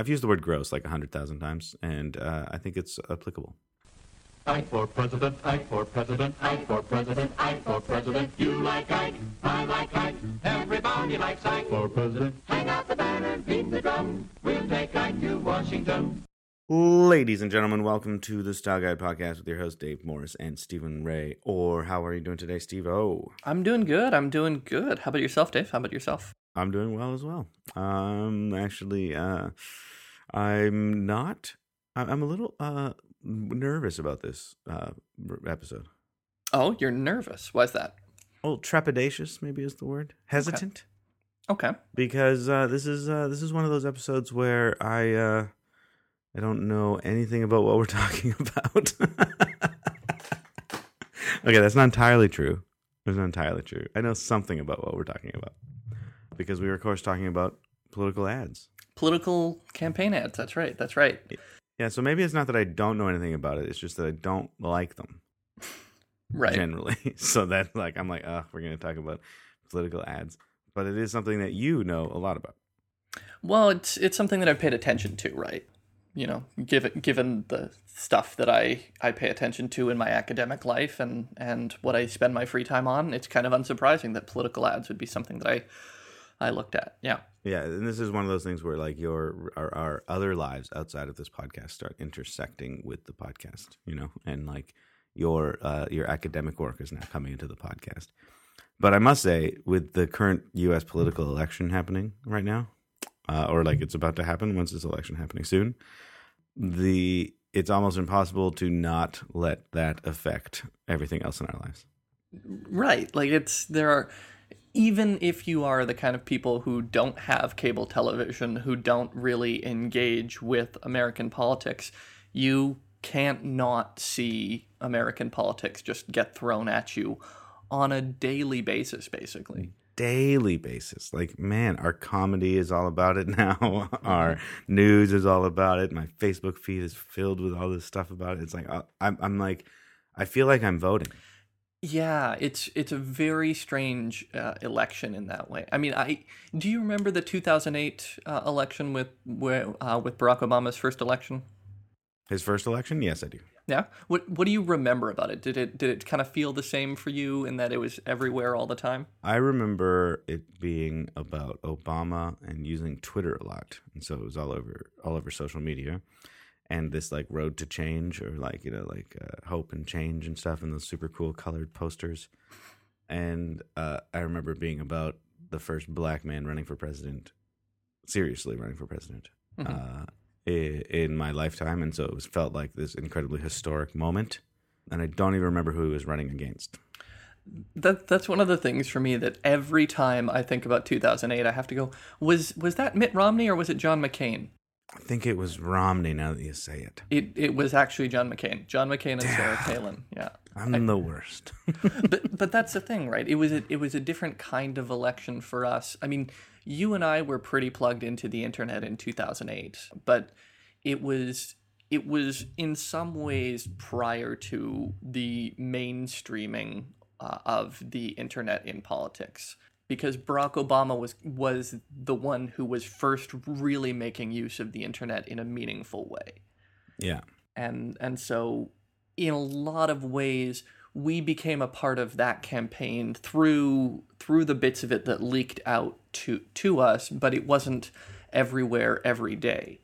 I've used the word gross like a hundred thousand times, and uh, I think it's applicable. Ike for president, Ike for president, Ike for president, Ike for president. You like Ike, I like Ike, everybody likes Ike for president. Hang out the banner, beat the drum, we'll take Ike to Washington. Ladies and gentlemen, welcome to the Style Guide Podcast with your host Dave Morris and Stephen Ray. Or how are you doing today, Steve? Oh, I'm doing good. I'm doing good. How about yourself, Dave? How about yourself? I'm doing well as well. Um, actually, uh, I'm not. I'm a little uh nervous about this uh episode. Oh, you're nervous. Why's that? Oh, trepidatious maybe is the word. Hesitant Okay. because uh, this is uh, this is one of those episodes where I uh, I don't know anything about what we're talking about. okay, that's not entirely true. That's not entirely true. I know something about what we're talking about because we were, of course, talking about political ads. Political campaign ads. That's right. That's right. Yeah, so maybe it's not that I don't know anything about it. It's just that I don't like them Right. generally. So that like I'm like, oh, we're going to talk about political ads, but it is something that you know a lot about. Well, it's it's something that I've paid attention to, right? You know, given given the stuff that I I pay attention to in my academic life and and what I spend my free time on, it's kind of unsurprising that political ads would be something that I I looked at. Yeah. Yeah, and this is one of those things where like your our, our other lives outside of this podcast start intersecting with the podcast, you know, and like your uh, your academic work is now coming into the podcast. But I must say, with the current U.S. political election happening right now, uh, or like it's about to happen once this election happening soon, the it's almost impossible to not let that affect everything else in our lives. Right. Like it's there are even if you are the kind of people who don't have cable television, who don't really engage with American politics, you can't not see American politics just get thrown at you on a daily basis basically. daily basis. Like, man, our comedy is all about it now. our news is all about it. My Facebook feed is filled with all this stuff about it. It's like uh, I'm, I'm like, I feel like I'm voting. Yeah, it's it's a very strange uh, election in that way. I mean, I do you remember the 2008 uh, election with where uh, with Barack Obama's first election? His first election, yes, I do. Yeah. What What do you remember about it? Did it Did it kind of feel the same for you in that it was everywhere all the time? I remember it being about Obama and using Twitter a lot, and so it was all over all over social media, and this like road to change or like you know like uh, hope and change and stuff, and those super cool colored posters, and uh, I remember being about the first black man running for president, seriously running for president, uh, i- in my lifetime, and so it was felt like this incredibly historic moment, and I don't even remember who he was running against. That That's one of the things for me that every time I think about 2008, I have to go, was was that Mitt Romney or was it John McCain? I think it was Romney. Now that you say it. It It was actually John McCain. John McCain and Sarah Palin. Yeah. I'm the worst. but but that's the thing, right? It was a, it was a different kind of election for us. I mean, you and I were pretty plugged into the internet in 2008, but it was it was in some ways prior to the mainstreaming uh, of the internet in politics because Barack Obama was was the one who was first really making use of the internet in a meaningful way yeah. and and so in a lot of ways we became a part of that campaign through through the bits of it that leaked out to to us but it wasn't everywhere every day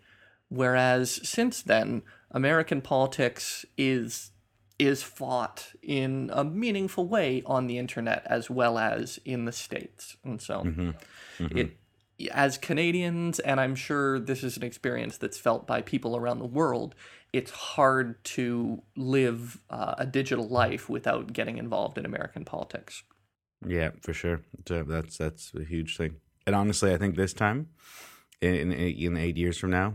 whereas since then american politics is is fought in a meaningful way on the internet as well as in the states and so it as Canadians, and I'm sure this is an experience that's felt by people around the world, it's hard to live uh, a digital life without getting involved in American politics. Yeah, for sure. So that's that's a huge thing. And honestly, I think this time, in in in eight years from now,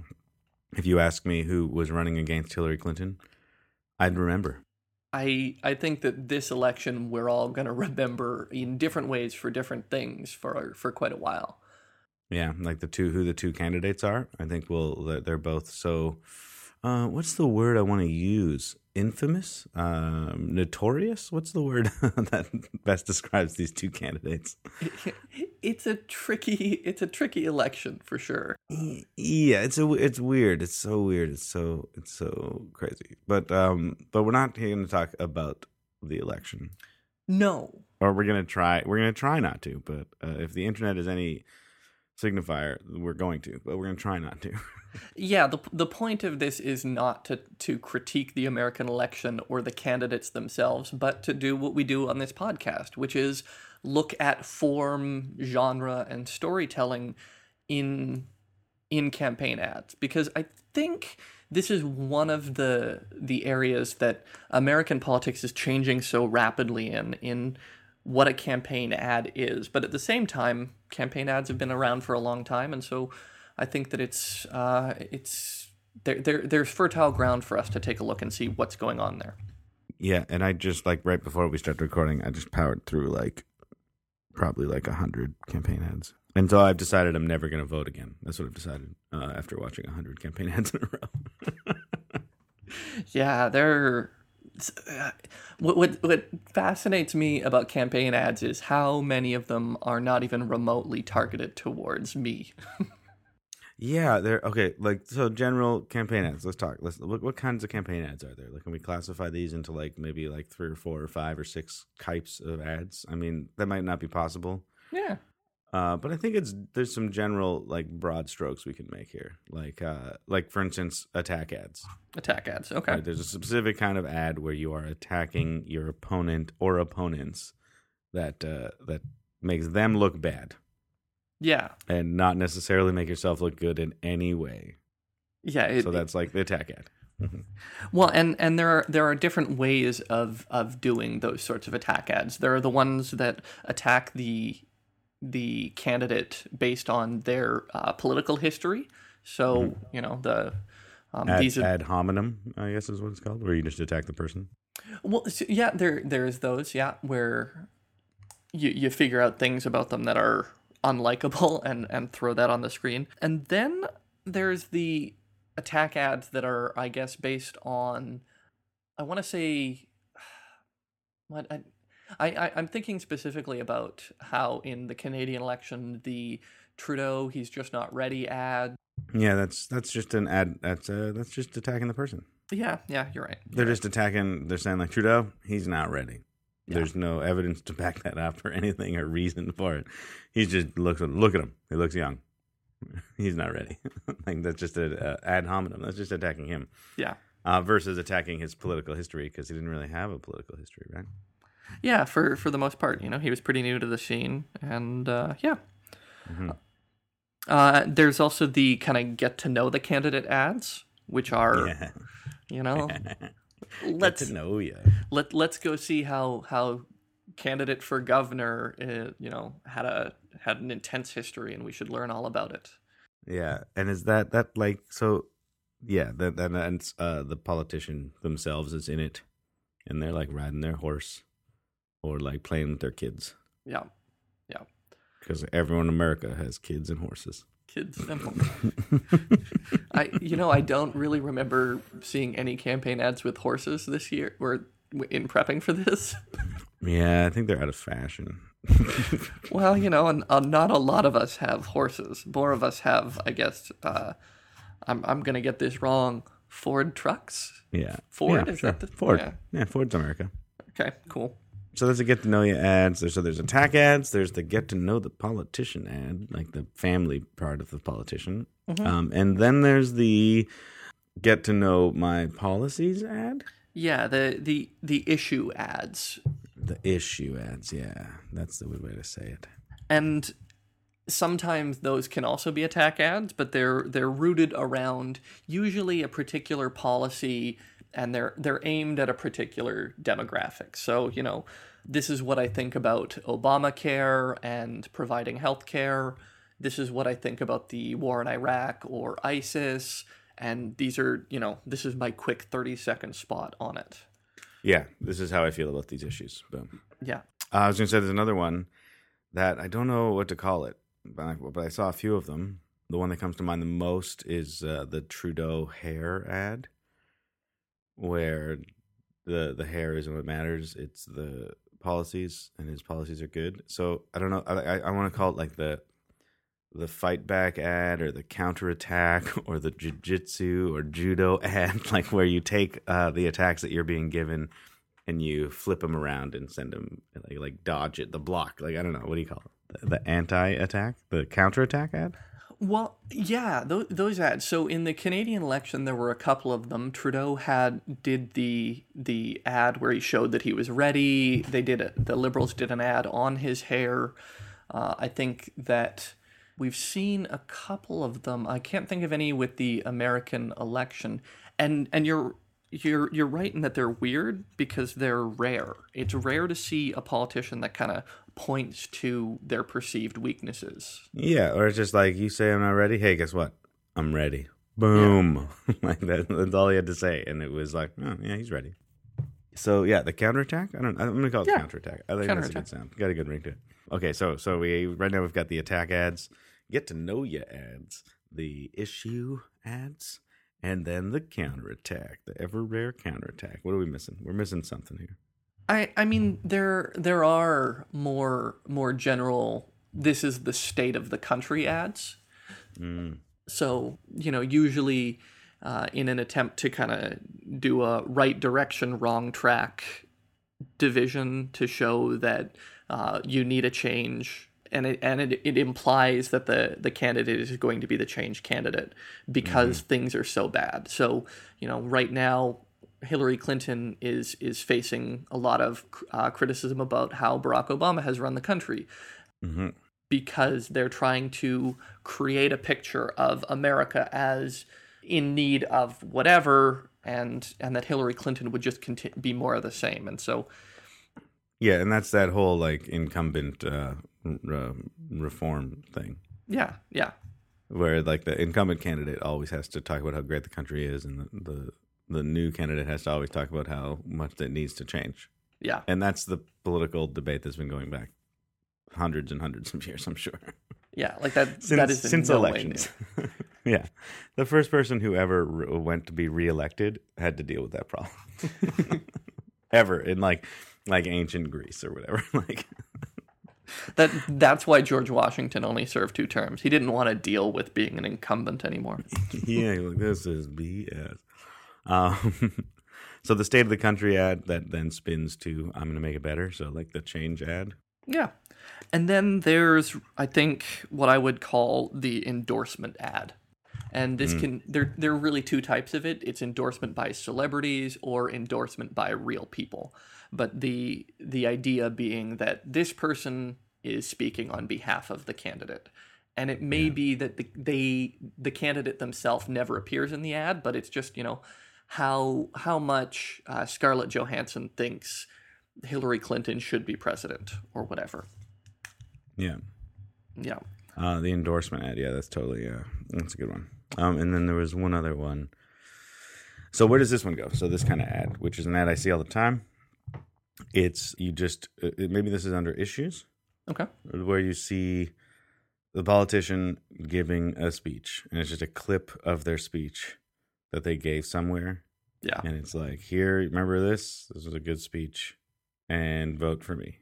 if you ask me who was running against Hillary Clinton, I'd remember. I I think that this election we're all going to remember in different ways for different things for for quite a while. Yeah, like the two who the two candidates are. I think we'll they're- both so uh, what's the word I want to use? Infamous, um, notorious. What's the word that best describes these two candidates? it's a tricky it's a tricky election for sure. Yeah, it's a it's weird. It's so weird. It's so it's so crazy. But um, but we're not here to talk about the election, No. or we're gonna try. We're gonna try not to. But uh, if the internet is any signifier, we're going to. But we're gonna try not to. Yeah, the the point of this is not to to critique the American election or the candidates themselves, but to do what we do on this podcast, which is look at form, genre, and storytelling in in campaign ads because I think this is one of the the areas that American politics is changing so rapidly in in what a campaign ad is. But at the same time, campaign ads have been around for a long time, and so I think that it's uh, it's there, there there's fertile ground for us to take a look and see what's going on there. Yeah, and I just like right before we started recording, I just powered through like probably like a hundred campaign ads, and so I've decided I'm never going to vote again. That's what I've decided uh, after watching a hundred campaign ads in a row. Yeah, they're. Uh, What, what what fascinates me about campaign ads is how many of them are not even remotely targeted towards me. yeah, they're okay. Like so, general campaign ads. Let's talk. Let's what, what kinds of campaign ads are there? Like, can we classify these into like maybe like three or four or five or six types of ads? I mean, that might not be possible. Yeah. Uh, but I think it's there's some general like broad strokes we can make here. Like uh, like for instance, attack ads. Attack ads. Okay. Right? There's a specific kind of ad where you are attacking your opponent or opponents that uh, that makes them look bad Yeah. and not necessarily make yourself look good in any way. Yeah. It, So that's like the attack ad. Well, and and there are there are different ways of of doing those sorts of attack ads. There are the ones that attack the the candidate based on their uh, political history. So you know the um, Ad, these are ad hominem, I guess is what it's called, where you just attack the person. well, so, yeah. There there's those yeah where you you figure out things about them that are unlikable and and throw that on the screen. And then there's the attack ads that are I guess based on I want to say what I, I I I'm thinking specifically about how in the Canadian election the Trudeau he's just not ready ad. Yeah, that's that's just an ad. That's uh, that's just attacking the person. Yeah, yeah, you're right. They're just attacking. They're saying like Trudeau, he's not ready. There's no evidence to back that up or anything or reason for it. He's just looks look at him. He looks young. He's not ready. like that's just a, a ad hominem. That's just attacking him. Yeah. Uh, versus attacking his political history because he didn't really have a political history, right? Yeah, for for the most part, you know, he was pretty new to the scene, and uh, yeah. Mm-hmm. Uh, there's also the kind of get to know the candidate ads, which are Yeah. you know, let's to know you. let let's go see how how candidate for governor, uh, you know, had a had an intense history, and we should learn all about it. Yeah, and is that that like so? Yeah, that that and uh, the politician themselves is in it, and they're like riding their horse, or like playing with their kids, Yeah, Yeah. because everyone in America has kids and horses. kids simple. I you know I don't really remember seeing any campaign ads with horses this year. Or in prepping for this. Yeah, I think they're out of fashion. Well, you know, and uh, not a lot of us have horses. More of us have, I guess. Uh, I'm I'm gonna get this wrong. Ford trucks. Yeah, Ford? Yeah, Is sure. that the- Ford? yeah. Yeah. Ford's America. Okay, cool. So there's a get to know you ads. There's so there's attack ads. There's the get to know the politician ad, like the family part of the politician. Um, and then there's the get to know my policies ad. Yeah, the the the issue ads, The issue ads. Yeah, that's the way to say it. and sometimes those can also be attack ads, but they're they're rooted around usually a particular policy, and they're they're aimed at a particular demographic. So you know, this is what I think about Obamacare and providing health care. This is what I think about the war in Iraq or ISIS. And these are, you know, this is my quick 30 second spot on it. Yeah, this is how I feel about these issues. Boom. Yeah. Uh, I was going to say there's another one that I don't know what to call it, but I, but I saw a few of them. The one that comes to mind the most is uh, the Trudeau hair ad. Where the the hair isn't what matters; it's the policies, and his policies are good. So I don't know. I I, I want to call it like the the fight back ad or the counter attack or the jiu-jitsu or judo ad like where you take uh, the attacks that you're being given and you flip them around and send them like, like dodge it the block like i don't know what do you call it the, the anti-attack the counter attack ad Well, yeah, those, those ads. So in the Canadian election, there were a couple of them. Trudeau had did the the ad where he showed that he was ready. They did a, the Liberals did an ad on his hair. Uh, I think that we've seen a couple of them. I can't think of any with the American election. And and you're you're you're right in that they're weird because they're rare. It's rare to see a politician that kind of points to their perceived weaknesses. yeah or it's just like you say i'm not ready. Hey guess what? I'm ready. Boom. Like that, that's all he had to say. And it was like oh yeah he's ready. So yeah the counterattack? I don't i'm gonna call it Yeah. counterattack. I think that's a good sound. Got a good ring to it. Okay so so we right now we've got the attack ads get to know you ads the issue ads and then the counterattack the ever rare counterattack. What are we missing? We're missing something here I I mean there there are more more general this is the state of the country ads. Mm. So, you know, usually uh, in an attempt to kind of do a right direction, wrong track division to show that uh, you need a change. And it, and it, it implies that the, the candidate is going to be the change candidate because things are so bad. So, you know, right now, Hillary Clinton is is facing a lot of uh, criticism about how Barack Obama has run the country hmm because they're trying to create a picture of America as in need of whatever, and and that Hillary Clinton would just conti- be more of the same. And so, yeah and that's that whole like incumbent uh, r- reform thing. Yeah, yeah, where like the incumbent candidate always has to talk about how great the country is, and the the, the new candidate has to always talk about how much that needs to change. yeah, And that's the political debate that's been going back hundreds and hundreds of years, I'm sure. yeah. Like that. Since, that is since no elections. yeah. The first person who ever re- went to be reelected had to deal with that problem. ever in like like ancient Greece or whatever. like That that's why George Washington only served two terms. He didn't want to deal with being an incumbent anymore. yeah, like this is BS. Um, so the state of the country ad that then spins to I'm going to make it better. So like the change ad. Yeah. And then there's I think what I would call the endorsement ad. And this can there there are really two types of it. It's endorsement by celebrities or endorsement by real people. But the the idea being that this person is speaking on behalf of the candidate. And it may be that the, they the candidate themselves never appears in the ad, but it's just, you know, how how much uh, Scarlett Johansson thinks Hillary Clinton should be president or whatever. Yeah. Yeah. Uh, the endorsement ad. Yeah, that's totally Yeah, that's a good one. Um, and then there was one other one. So where does this one go? So this kind of ad, which is an ad I see all the time. It's you just uh, maybe this is under issues Okay. where you see the politician giving a speech, and it's just a clip of their speech that they gave somewhere, Yeah. and it's like, here, remember this? This was a good speech, and vote for me.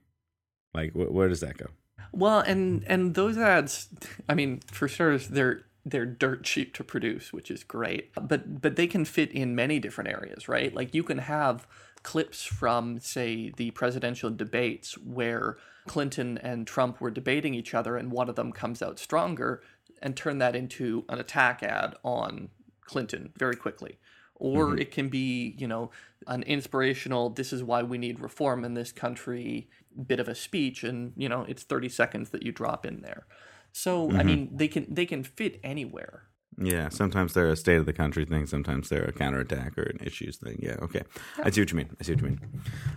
Like, wh- where does that go? Well, and and those ads, I mean, for starters, they're they're dirt cheap to produce, which is great. But but they can fit in many different areas, right? Like you can have clips from say the presidential debates where Clinton and Trump were debating each other and one of them comes out stronger and turn that into an attack ad on Clinton very quickly. Or it can be, you know, an inspirational, this is why we need reform in this country bit of a speech and, you know, it's 30 seconds that you drop in there. So, I mean, they can they can fit anywhere. Yeah, sometimes they're a state of the country thing. Sometimes they're a counterattack or an issues thing. Yeah, okay, I see what you mean. I see what you mean.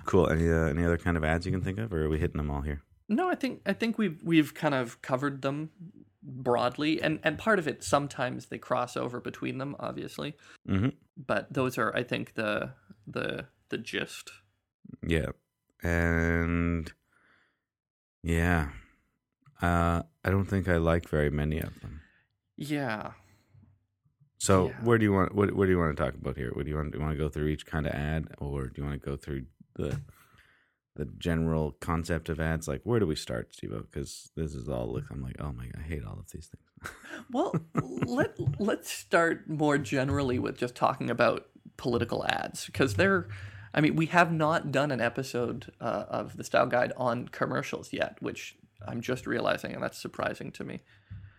Cool. Any uh, any other kind of ads you can think of, or are we hitting them all here? No, I think I think we've we've kind of covered them broadly and and part of it sometimes they cross over between them obviously. Mm-hmm. But those are I think the the the gist. Yeah, and yeah, uh, I don't think I like very many of them. Yeah. So Yeah. where do you want what what do you want to talk about here? What do you want do you want to go through each kind of ad or do you want to go through the the general concept of ads? Like where do we start, Steve? Because this is all look I'm like, oh my god, I hate all of these things. Well, let let's start more generally with just talking about political ads because they're. I mean, we have not done an episode uh, of the Style Guide on commercials yet, which I'm just realizing, and that's surprising to me.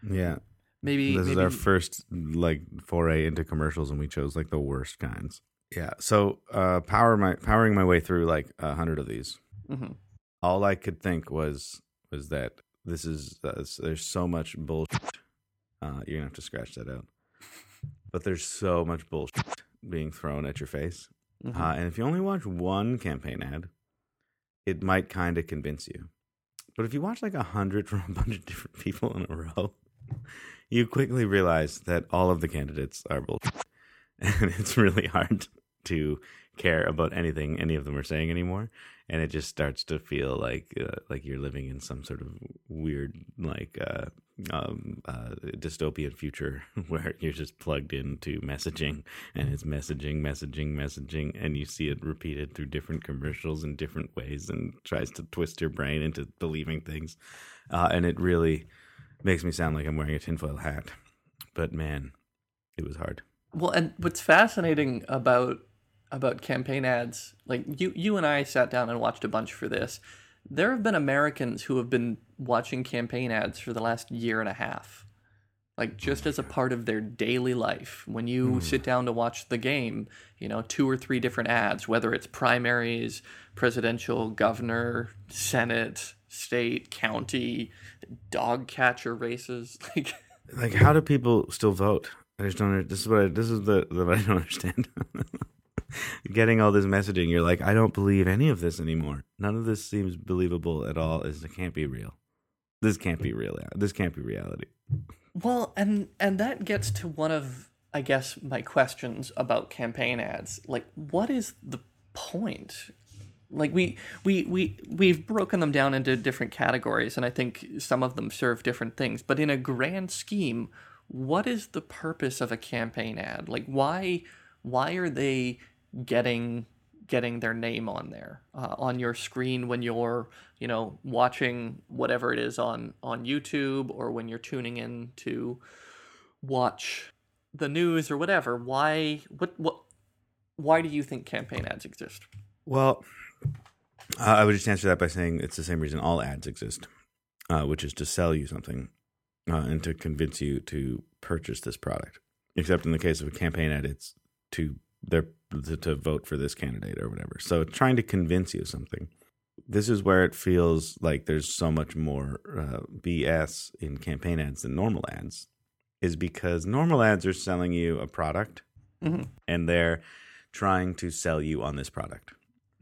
yeah. Maybe This maybe is our first like foray into commercials and we chose like the worst kinds. Yeah. So uh power my powering my way through like a hundred of these. Mhm. all I could think was was that this is uh, there's so much bullshit. Uh, you're gonna have to scratch that out. But there's so much bullshit being thrown at your face, Mhm. uh, and if you only watch one campaign ad, it might kind of convince you. But if you watch like a hundred from a bunch of different people in a row, you quickly realize that all of the candidates are bullshit, and it's really hard to care about anything any of them are saying anymore and it just starts to feel like uh, like you're living in some sort of weird like uh, um, uh, dystopian future where you're just plugged into messaging and it's messaging, messaging, messaging, and you see it repeated through different commercials in different ways and tries to twist your brain into believing things, uh, and it really makes me sound like I'm wearing a tinfoil hat. But man, it was hard. Well, and what's fascinating about about campaign ads, like you you and I sat down and watched a bunch for this. There have been Americans who have been watching campaign ads for the last year and a half. Like just as a part of their daily life. When you hmm. sit down to watch the game, you know, two or three different ads, whether it's primaries, presidential, governor, senate, state, county, dog catcher races, like Like, how do people still vote? I just don't. This is what I, this is the that I don't understand. Getting all this messaging, you're like, I don't believe any of this anymore. None of this seems believable at all. This can't be real. This can't be real. This can't be reality. Well, and and that gets to one of I guess my questions about campaign ads. Like what is the point? Like we we we we've broken them down into different categories and I think some of them serve different things, but in a grand scheme, what is the purpose of a campaign ad? Like why why are they getting getting their name on there uh, on your screen when you're you know watching whatever it is on on YouTube or when you're tuning in to watch the news or whatever why what what why do you think campaign ads exist Well, uh, I would just answer that by saying it's the same reason all ads exist, uh, which is to sell you something uh, and to convince you to purchase this product. Except in the case of a campaign ad, it's to their to, to vote for this candidate or whatever. So trying to convince you of something. This is where it feels like there's so much more uh, BS in campaign ads than normal ads, is because normal ads are selling you a product Mhm. and they're trying to sell you on this product.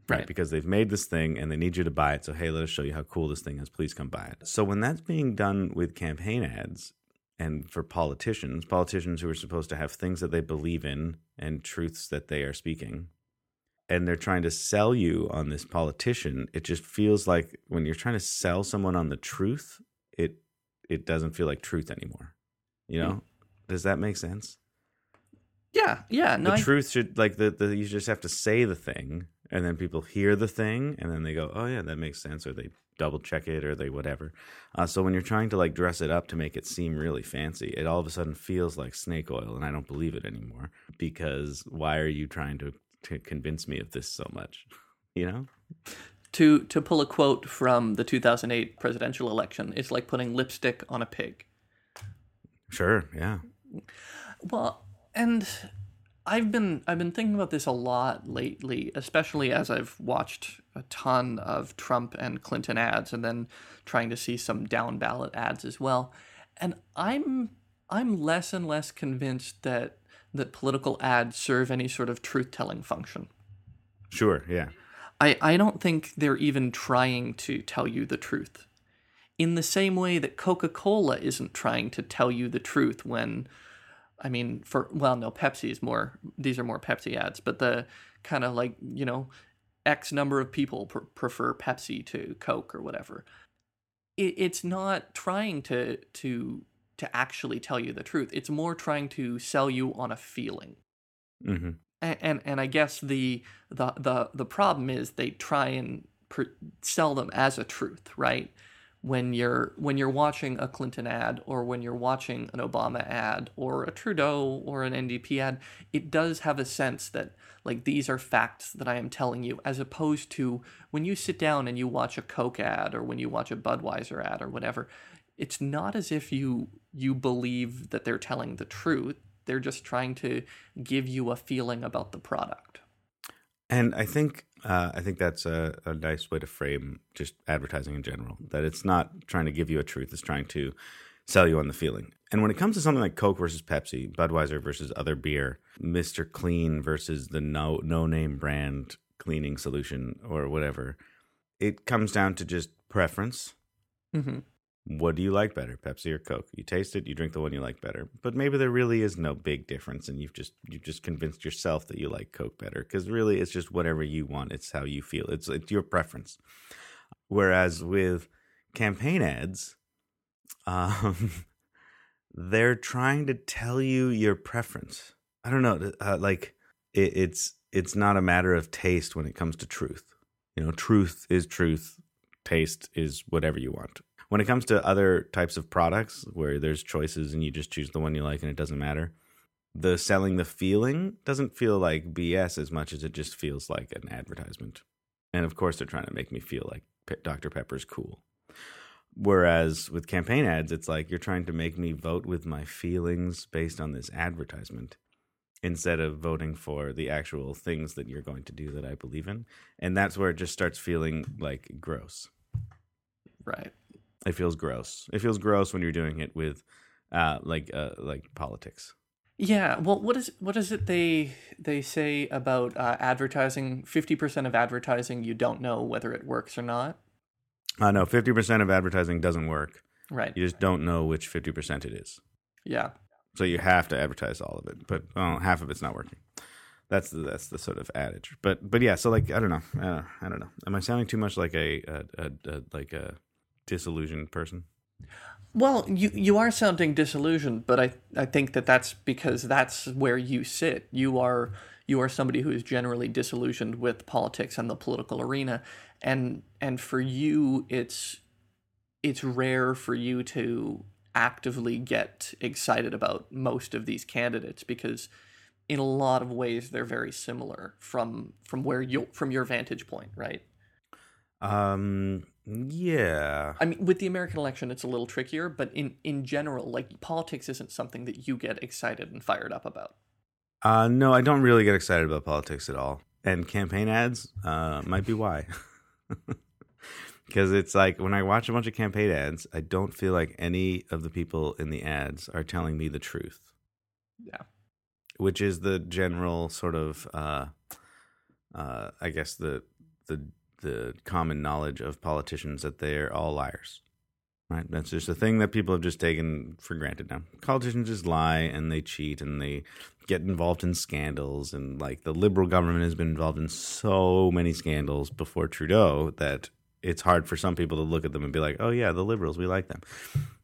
Right. Right. Because they've made this thing and they need you to buy it. So, hey, let us show you how cool this thing is. Please come buy it. So, when that's being done with campaign ads and for politicians, politicians who are supposed to have things that they believe in and truths that they are speaking, and they're trying to sell you on this politician, it just feels like when you're trying to sell someone on the truth, it it doesn't feel like truth anymore. You know? Hmm. Does that make sense? yeah yeah no the I, truth should like the, the you just have to say the thing and then people hear the thing and then they go oh yeah that makes sense or they double check it or they whatever. Uh, so when you're trying to like dress it up to make it seem really fancy it all of a sudden feels like snake oil and i don't believe it anymore because why are you trying to, to convince me of this so much? You know? To to pull a quote from the 2008 presidential election it's like putting lipstick on a pig. Sure yeah. Well, and I've been I've been thinking about this a lot lately, especially as I've watched a ton of Trump and Clinton ads and then trying to see some down ballot ads as well. And I'm I'm less and less convinced that that political ads serve any sort of truth telling function. sure yeah I, I don't think they're even trying to tell you the truth. In the same way that Coca Cola isn't trying to tell you the truth when, I mean, for, well, no, Pepsi is more, these are more Pepsi ads, but the kind of like, you know, X number of people pr- prefer Pepsi to Coke or whatever. It, it's not trying to, to, to actually tell you the truth. It's more trying to sell you on a feeling. hmm And and, and I guess the the the the problem is they try and pr- sell them as a truth, right? When you're when you're watching a Clinton ad or when you're watching an Obama ad or a Trudeau or an NDP ad, it does have a sense that like these are facts that I am telling you, as opposed to when you sit down and you watch a Coke ad or when you watch a Budweiser ad or whatever, it's not as if you you believe that they're telling the truth. They're just trying to give you a feeling about the product. And I think uh, I think that's a, a nice way to frame just advertising in general. That it's not trying to give you a truth; it's trying to sell you on the feeling. And when it comes to something like Coke versus Pepsi, Budweiser versus other beer, Mister Clean versus the no no name brand cleaning solution or whatever, it comes down to just preference. hmm What do you like better, Pepsi or Coke? You taste it, you drink the one you like better. But maybe there really is no big difference, and you've just you've just convinced yourself that you like Coke better because really it's just whatever you want. It's how you feel. It's it's your preference. Whereas with campaign ads, um, they're trying to tell you your preference. I don't know, uh, like it, it's it's not a matter of taste when it comes to truth. You know, truth is truth. Taste is whatever you want when it comes to other types of products where there's choices and you just choose the one you like and it doesn't matter the selling the feeling doesn't feel like bs as much as it just feels like an advertisement. And of course they're trying to make me feel like dr pepper's cool. Whereas with campaign ads it's like you're trying to make me vote with my feelings based on this advertisement instead of voting for the actual things that you're going to do that i believe in. And that's where it just starts feeling like gross. Right. It feels gross. It feels gross when you're doing it with, uh, like uh, like politics. Yeah. Well, what is what is it they they say about uh, advertising? Fifty percent of advertising, you don't know whether it works or not. Uh, no, fifty percent of advertising doesn't work. Right. You just don't know which fifty percent it is. Yeah. So you have to advertise all of it, but oh, half of it's not working. That's the that's the sort of adage. But but yeah, so like I don't know, uh, I don't know. Am I sounding too much like a, a, a, a like a disillusioned person? Well, you you are sounding disillusioned, but I I think that that's because that's where you sit. You are you are somebody who is generally disillusioned with politics and the political arena, and and for you, it's it's rare for you to actively get excited about most of these candidates because in a lot of ways they're very similar from from where you from your vantage point, right? Um, yeah, I mean, with the American election, it's a little trickier, but in in general, like politics isn't something that you get excited and fired up about. Uh, no, I don't really get excited about politics at all. And campaign ads uh, might be why. Because it's like when I watch a bunch of campaign ads, I don't feel like any of the people in the ads are telling me the truth, Yeah, which is the general sort of, uh, uh, I guess the the the common knowledge of politicians that they're all liars. Right, that's just a thing that people have just taken for granted now. Politicians just lie and they cheat and they get involved in scandals and like the liberal government has been involved in so many scandals before Trudeau that it's hard for some people to look at them and be like, "Oh yeah, the liberals, we like them."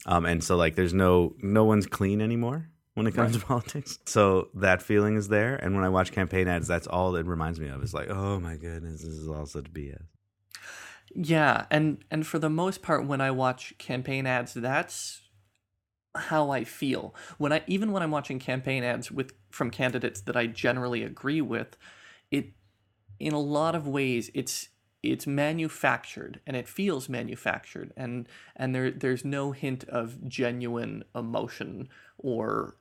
Um, and so like there's no no one's clean anymore when it comes to politics. So that feeling is there and when I watch campaign ads, that's all it reminds me of. Is like, "Oh my goodness, this is all such BS." yeah, and and for the most part, when I watch campaign ads, that's how I feel. When I even when I'm watching campaign ads with from candidates that I generally agree with, it in a lot of ways it's it's manufactured and it feels manufactured and and there there's no hint of genuine emotion or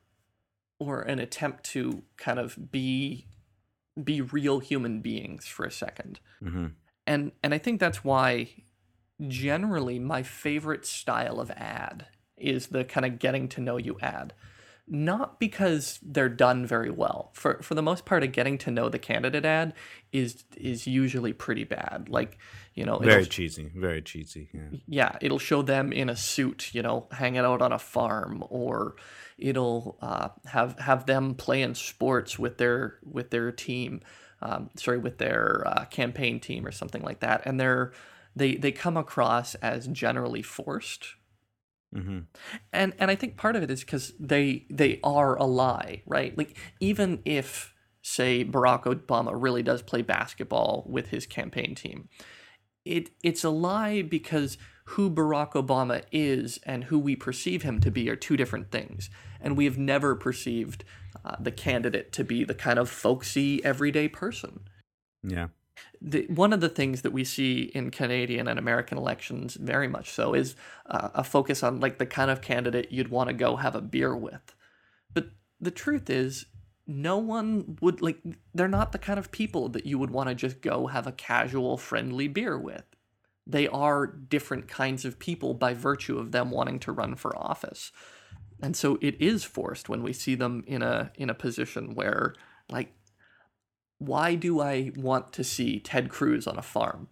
or an attempt to kind of be be real human beings for a second. Hmm and and I think that's why generally my favorite style of ad is the kind of getting to know you ad not because they're done very well for for the most part a getting to know the candidate ad is is usually pretty bad like you know Very cheesy, very cheesy. Yeah. yeah, it'll show them in a suit, you know, hanging out on a farm, or it'll uh, have have them playing sports with their with their team, um, sorry, with their uh, campaign team or something like that, and they're they they come across as generally forced, Mm-hmm. and and I think part of it is because they they are a lie, right? Like even if say Barack Obama really does play basketball with his campaign team, it it's a lie because who Barack Obama is and who we perceive him to be are two different things, and we have never perceived uh, the candidate to be the kind of folksy everyday person Yeah. The, one of the things that we see in Canadian and American elections, very much so, is uh, a focus on like the kind of candidate you'd want to go have a beer with. But the truth is, no one would like. They're not the kind of people that you would want to just go have a casual, friendly beer with. They are different kinds of people by virtue of them wanting to run for office, and so it is forced when we see them in a in a position where like why do I want to see Ted Cruz on a farm?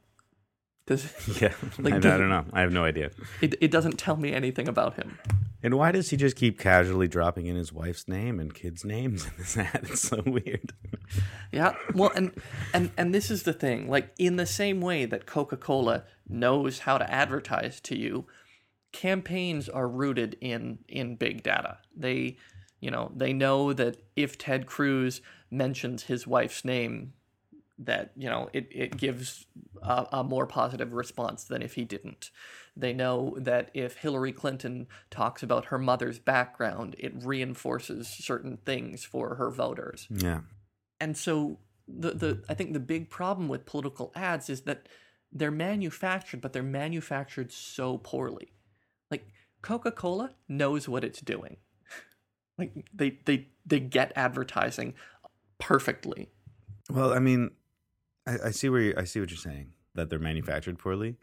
Does Yeah. Like, I, I don't know. I have no idea. it, it doesn't tell me anything about him. And why does he just keep casually dropping in his wife's name and kids' names in this ad? It's so weird. Yeah. Well, and and and this is the thing. Like in the same way that Coca-Cola knows how to advertise to you, campaigns are rooted in in big data. They, you know, they know that if Ted Cruz mentions his wife's name, that you know it it gives a, a more positive response than if he didn't. They know that if Hillary Clinton talks about her mother's background, it reinforces certain things for her voters Yeah. and so the the I think the big problem with political ads is that they're manufactured, but they're manufactured so poorly. Like Coca-Cola knows what it's doing. Like they they they get advertising perfectly. Well, I mean, I, I see where you, I see what you're saying that they're manufactured poorly,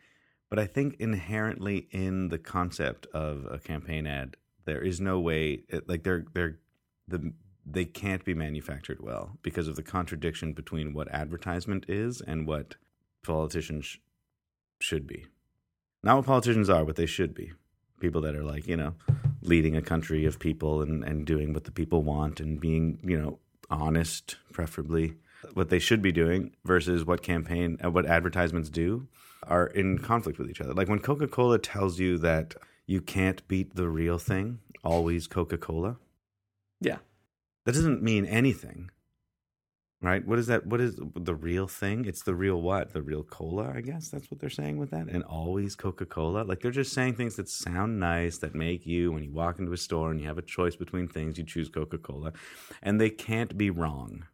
but I think inherently in the concept of a campaign ad, there is no way like they're they're the they can't be manufactured well because of the contradiction between what advertisement is and what politicians sh- should be. Not what politicians are, but they should be. People that are like, you know, leading a country of people and, and doing what the people want and being, you know, honest, preferably. What they should be doing versus what campaign, uh, what advertisements do are in conflict with each other. Like when Coca Cola tells you that you can't beat the real thing, always Coca Cola, Yeah. that doesn't mean anything. Right? What is that? What is the real thing? It's the real what? The real cola, I guess. That's what they're saying with that. And always Coca Cola. Like they're just saying things that sound nice, that make you, when you walk into a store and you have a choice between things, you choose Coca Cola. And they can't be wrong.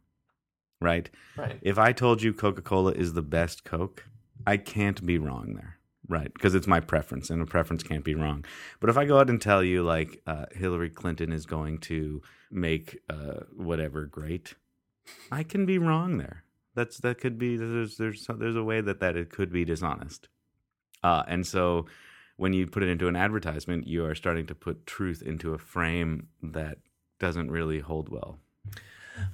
Right? Right. If I told you Coca Cola is the best Coke, I can't be wrong there. Right. Because it's my preference and a preference can't be wrong. But if I go out and tell you, like, uh, Hillary Clinton is going to make uh, whatever great, I can be wrong there. That's that could be there's there's there's a way that that it could be dishonest, uh, and so when you put it into an advertisement, you are starting to put truth into a frame that doesn't really hold well.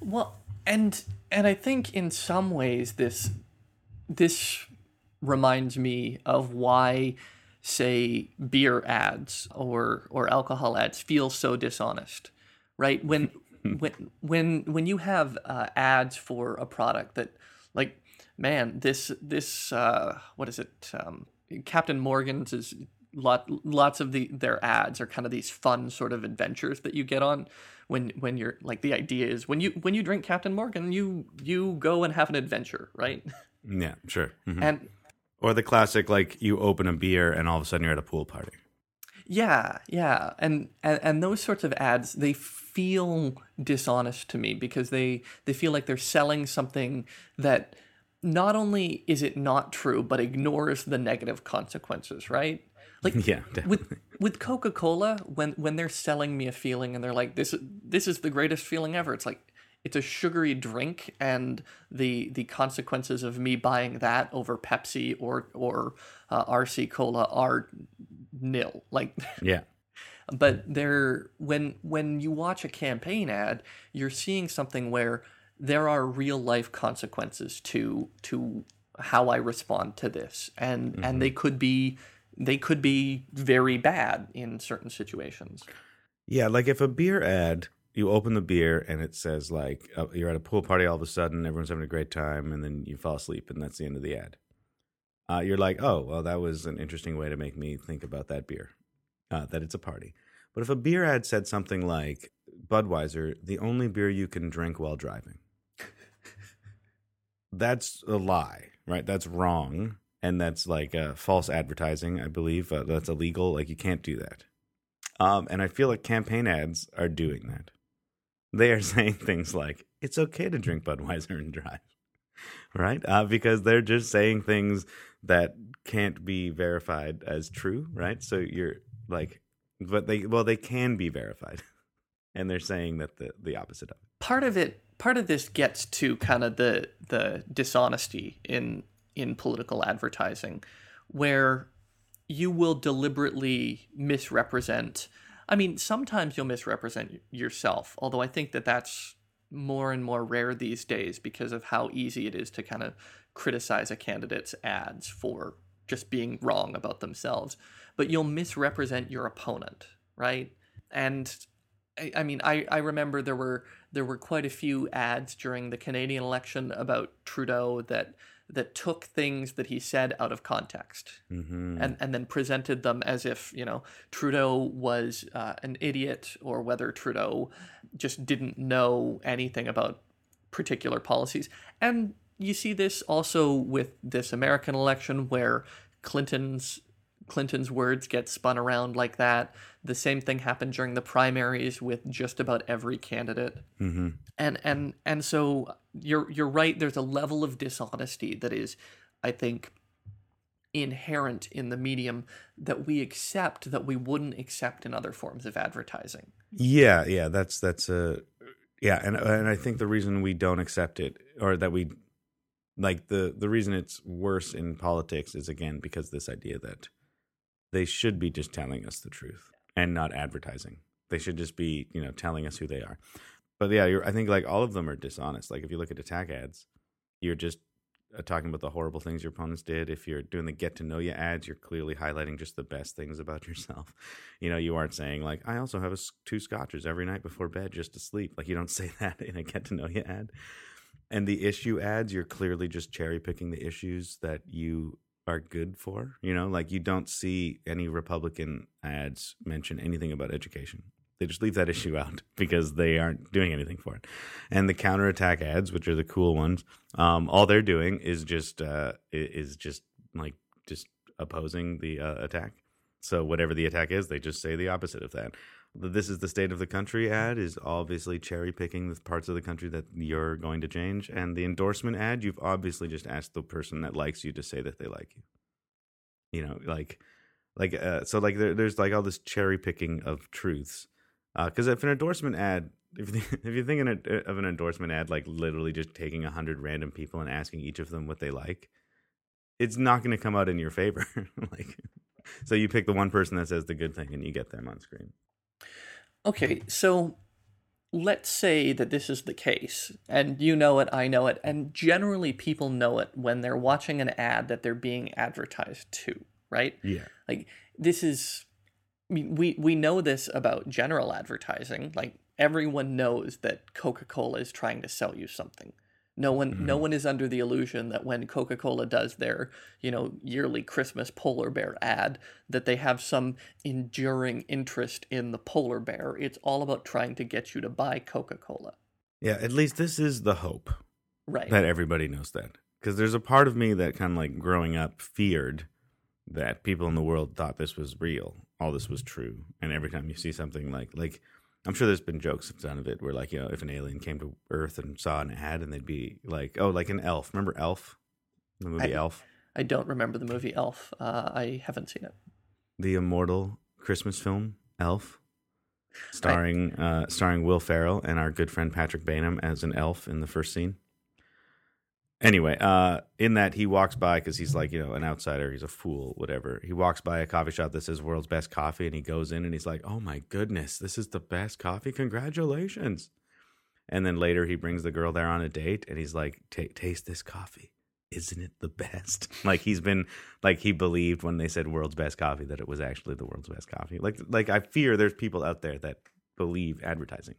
Well, and and I think in some ways this this reminds me of why say beer ads or or alcohol ads feel so dishonest. Right? When when when when you have uh, ads for a product that like man, this this uh what is it? Um Captain Morgan's is lot lots of the their ads are kind of these fun sort of adventures that you get on when when you're like the idea is when you when you drink Captain Morgan you you go and have an adventure right Yeah, sure. Mhm. and Or the classic, like you open a beer and all of a sudden you're at a pool party. Yeah yeah and and, and those sorts of ads they feel dishonest to me because they they feel like they're selling something that not only is it not true but ignores the negative consequences right like Yeah, definitely. with with Coca-Cola when when they're selling me a feeling and they're like this this is the greatest feeling ever it's like it's a sugary drink and the the consequences of me buying that over Pepsi or or uh, RC Cola are nil like yeah, but they're when when you watch a campaign ad you're seeing something where there are real life consequences to to how I respond to this and and they could be they could be very bad in certain situations yeah. Like if a beer ad, you open the beer and it says like uh, you're at a pool party all of a sudden, everyone's having a great time, and then you fall asleep, and that's the end of the ad. Uh, you're like, oh well, that was an interesting way to make me think about that beer. uh, that it's a party. But if a beer ad said something like Budweiser, the only beer you can drink while driving, that's a lie, right? That's wrong. And that's like uh, false advertising, I believe. Uh, that's illegal. Like, you can't do that. Um, and I feel like campaign ads are doing that. They are saying things like, it's okay to drink Budweiser and drive, right? Uh, because they're just saying things that can't be verified as true, right? So you're like, but they, well, they can be verified. And they're saying that the, the opposite of it. part of it part of this gets to kind of the the dishonesty in in political advertising where you will deliberately misrepresent i mean sometimes you'll misrepresent yourself although i think that that's more and more rare these days because of how easy it is to kind of criticize a candidate's ads for just being wrong about themselves but you'll misrepresent your opponent right and I, I mean, I, I remember there were there were quite a few ads during the Canadian election about Trudeau that that took things that he said out of context Mm-hmm. and and then presented them as if you know Trudeau was uh, an idiot or whether Trudeau just didn't know anything about particular policies. And you see this also with this American election where Clinton's Clinton's words get spun around like that. The same thing happened during the primaries with just about every candidate. Mm-hmm. And and and so you're you're right. There's a level of dishonesty that is, I think, inherent in the medium that we accept that we wouldn't accept in other forms of advertising. Yeah, yeah, that's that's a yeah, and and I think the reason we don't accept it or that we like the the reason it's worse in politics is again because this idea that they should be just telling us the truth and not advertising. They should just be, you know, telling us who they are. But yeah, I think like all of them are dishonest. Like if you look at attack ads, you're just uh, talking about the horrible things your opponents did. If you're doing the get to know you ads, you're clearly highlighting just the best things about yourself. You know, you aren't saying like I also have a, two scotches every night before bed just to sleep. Like you don't say that in a get to know you ad. And the issue ads, you're clearly just cherry picking the issues that you are good for. You know, like you don't see any Republican ads mention anything about education. They just leave that issue out because they aren't doing anything for it. And the counterattack ads, which are the cool ones, um, all they're doing is just uh, is just like just opposing the uh, attack. So whatever the attack is, they just say the opposite of that. The This is the state of the country ad is obviously cherry picking the parts of the country that you're going to change, and the endorsement ad, you've obviously just asked the person that likes you to say that they like you. You know, like, like, uh, so like there, there's like all this cherry picking of truths. Because if an endorsement ad, if if you think in of an endorsement ad like literally just taking a hundred random people and asking each of them what they like, it's not going to come out in your favor. like, so you pick the one person that says the good thing and you get them on screen. Okay, so let's say that this is the case, and you know it, I know it, and generally people know it when they're watching an ad that they're being advertised to, right? Yeah. Like this is I mean, we we know this about general advertising. Like everyone knows that Coca-Cola is trying to sell you something. No one no mm-hmm. one is under the illusion that when Coca-Cola does their, you know, yearly Christmas polar bear ad that they have some enduring interest in the polar bear. It's all about trying to get you to buy Coca-Cola. Yeah. At least this is the hope Right. that everybody knows that. Because there's a part of me that kind of like growing up feared that people in the world thought this was real, all this was true. And every time you see something like, like, I'm sure there's been jokes done of it where, like, you know, if an alien came to Earth and saw an ad and they'd be like, oh, like an elf. Remember Elf? The movie I- Elf? I don't remember the movie Elf. Uh, I haven't seen it. the immortal Christmas film Elf, starring uh, starring Will Ferrell and our good friend Patrick Bainham as an elf in the first scene. Anyway, uh, in that he walks by because he's like you know an outsider, he's a fool, whatever. He walks by a coffee shop that says "World's Best Coffee," and he goes in and he's like, "Oh my goodness, this is the best coffee! Congratulations!" And then later he brings the girl there on a date, and he's like, "Taste this coffee." Isn't it the best? Like he's been like he believed when they said world's best coffee that it was actually the world's best coffee. Like like I fear there's people out there that believe advertising.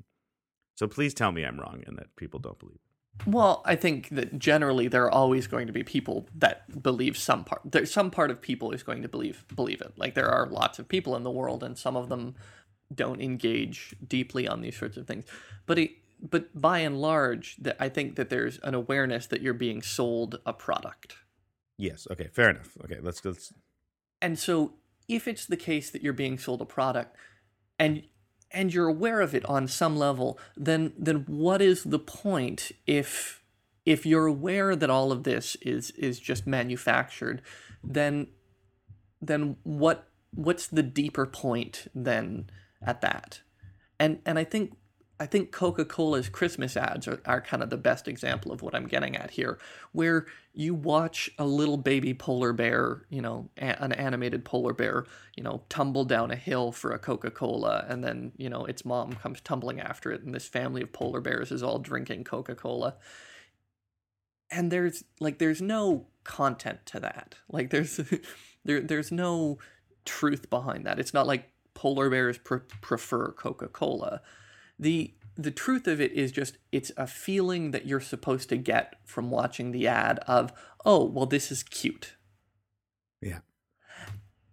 So please tell me I'm wrong and that people don't believe. Well, I think that generally there are always going to be people that believe some part. There's some part of people is going to believe believe it. Like there are lots of people in the world, and some of them don't engage deeply on these sorts of things. But it, but by and large, that I think that there's an awareness that you're being sold a product. Yes. Okay. Fair enough. Okay. Let's let's. And so, if it's the case that you're being sold a product, and and you're aware of it on some level, then then what is the point if if you're aware that all of this is is just manufactured, then then what what's the deeper point then at that? And and I think I think Coca-Cola's Christmas ads are, are kind of the best example of what I'm getting at here, where you watch a little baby polar bear, you know, a- an animated polar bear, you know, tumble down a hill for a Coca-Cola, and then, you know, its mom comes tumbling after it, and this family of polar bears is all drinking Coca-Cola. And there's like there's no content to that. Like there's there there's no truth behind that. It's not like polar bears pre- prefer Coca-Cola the the truth of it is just it's a feeling that you're supposed to get from watching the ad of oh well this is cute Yeah.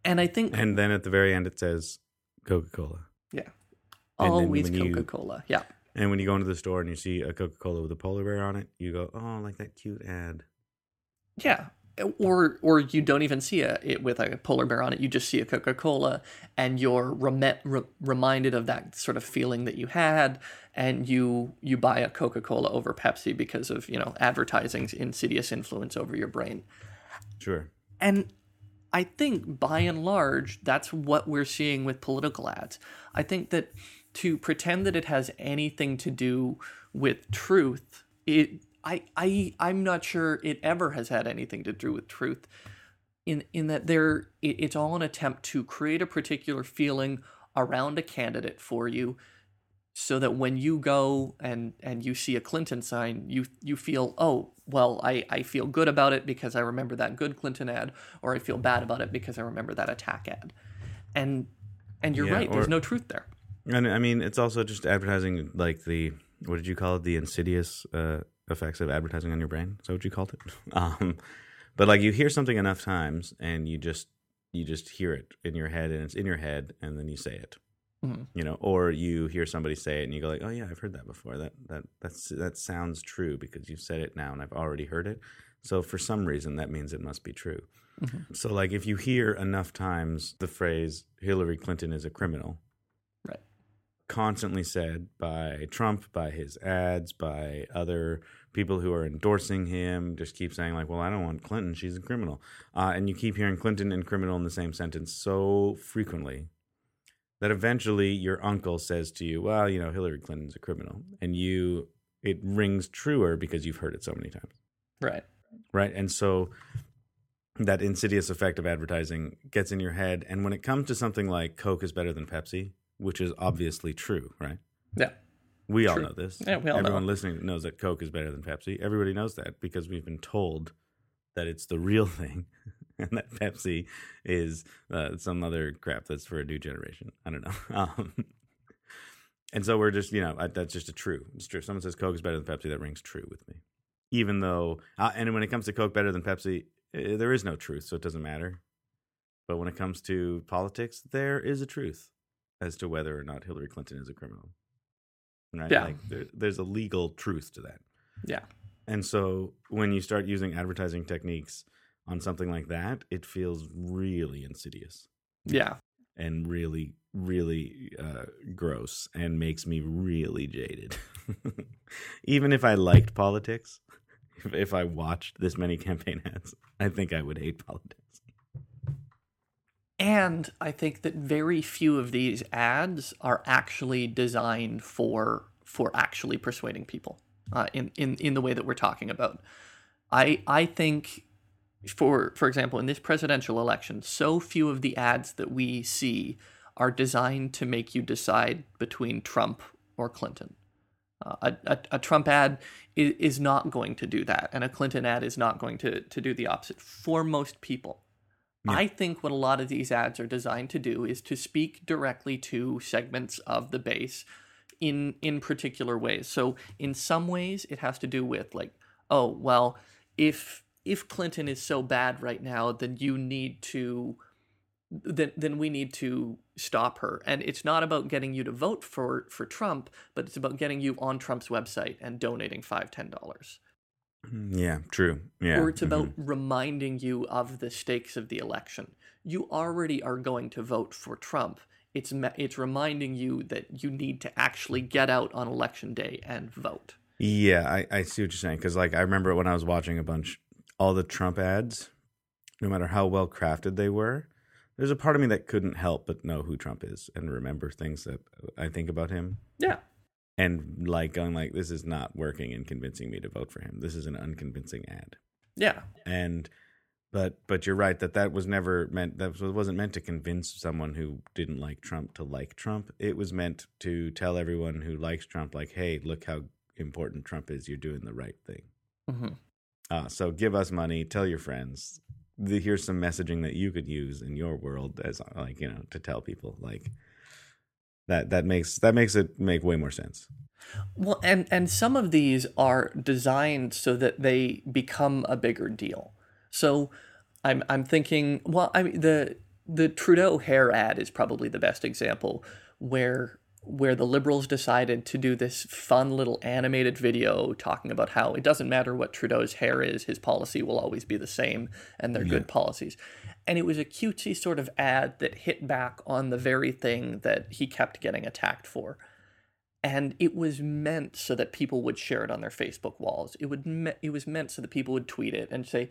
and i think And then at the very end, it says Coca Cola. yeah and always coca-cola yeah And when you go into the store and you see a Coca Cola with a polar bear on it, you go, "Oh, like that cute ad." yeah or or you don't even see a, it with a polar bear on it you just see a coca-cola and you're rem- re- reminded of that sort of feeling that you had and you you buy a coca-cola over pepsi because of you know advertising's insidious influence over your brain Sure. And I think by and large, that's what we're seeing with political ads. I think that to pretend that it has anything to do with truth, it I, I I'm not sure it ever has had anything to do with truth. In in that there it, it's all an attempt to create a particular feeling around a candidate for you so that when you go and and you see a Clinton sign, you you feel, oh, well, I, I feel good about it because I remember that good Clinton ad, or I feel bad about it because I remember that attack ad. And and you're Yeah, right, there's no truth there. And I mean, it's also just advertising, like the what did you call it? The insidious uh, effects of advertising on your brain. Is that what you called it? Um, but like you hear something enough times, and you just you just hear it in your head, and it's in your head, and then you say it. Mhm. You know, or you hear somebody say it, and you go like, "Oh yeah, I've heard that before. That that that's that sounds true because you've said it now, and I've already heard it. So for some reason, that means it must be true." So like if you hear enough times the phrase Hillary Clinton is a criminal. Constantly said by Trump, by his ads, by other people who are endorsing him, just keep saying like, "Well, I don't want Clinton; she's a criminal," uh, and you keep hearing Clinton and criminal in the same sentence so frequently that eventually your uncle says to you, "Well, you know, Hillary Clinton's a criminal," and you it rings truer because you've heard it so many times. Right. right? And so that insidious effect of advertising gets in your head. And when it comes to something like coke is better than pepsi which is obviously true right? Yeah. we all True. know this. Yeah, we all know everyone it. listening knows that coke is better than pepsi. Everybody knows that because we've been told that it's the real thing and that pepsi is uh, some other crap that's for a new generation. I don't know. Um, and so we're just you know I- that's just a true it's true. If someone says coke is better than pepsi that rings true with me. Even though uh, and when it comes to coke better than pepsi eh, there is no truth so it doesn't matter. But when it comes to politics there is a truth as to whether or not hillary clinton is a criminal right Yeah. like there, there's a legal truth to that Yeah. and so when you start using advertising techniques on something like that it feels really insidious Yeah. and really really uh, gross and makes me really jaded even if i liked politics if, if i watched this many campaign ads i think i would hate politics And I think that very few of these ads are actually designed for for actually persuading people uh, in, in in the way that we're talking about. I I think for for example in this presidential election, so few of the ads that we see are designed to make you decide between Trump or Clinton. Uh, a, a, a Trump ad is, is not going to do that, and a Clinton ad is not going to, to do the opposite for most people. I think what a lot of these ads are designed to do is to speak directly to segments of the base in in particular ways. So in some ways it has to do with like, oh, well, if if Clinton is so bad right now, then you need to then then we need to stop her. And it's not about getting you to vote for for Trump, but it's about getting you on Trump's website and donating five, ten dollars. Mm, Yeah, true. Yeah. Or it's about mhm. reminding you of the stakes of the election. You already are going to vote for Trump. It's it's reminding you that you need to actually get out on election day and vote. Yeah, I, I see what you're saying. Because, like, I remember when I was watching a bunch, all the Trump ads, no matter how well crafted they were, there's a part of me that couldn't help but know who Trump is and remember things that I think about him. Yeah. And, like, going, like, this is not working and convincing me to vote for him. This is an unconvincing ad. Yeah. and but but you're right that that was never meant that was- wasn't meant to convince someone who didn't like Trump to like Trump. It was meant to tell everyone who likes Trump like, hey, look how important Trump is. You're doing the right thing. hmm Uh, so give us money. Tell your friends. The, here's some messaging that you could use in your world as like you know to tell people like that. That makes that makes it make way more sense. Well, and and some of these are designed so that they become a bigger deal. So I'm I'm thinking, well, I mean the the Trudeau hair ad is probably the best example where where the liberals decided to do this fun little animated video talking about how it doesn't matter what Trudeau's hair is, his policy will always be the same and they're good policies. And it was a cutesy sort of ad that hit back on the very thing that he kept getting attacked for and it was meant so that people would share it on their Facebook walls. It would me- it was meant so that people would tweet it and say,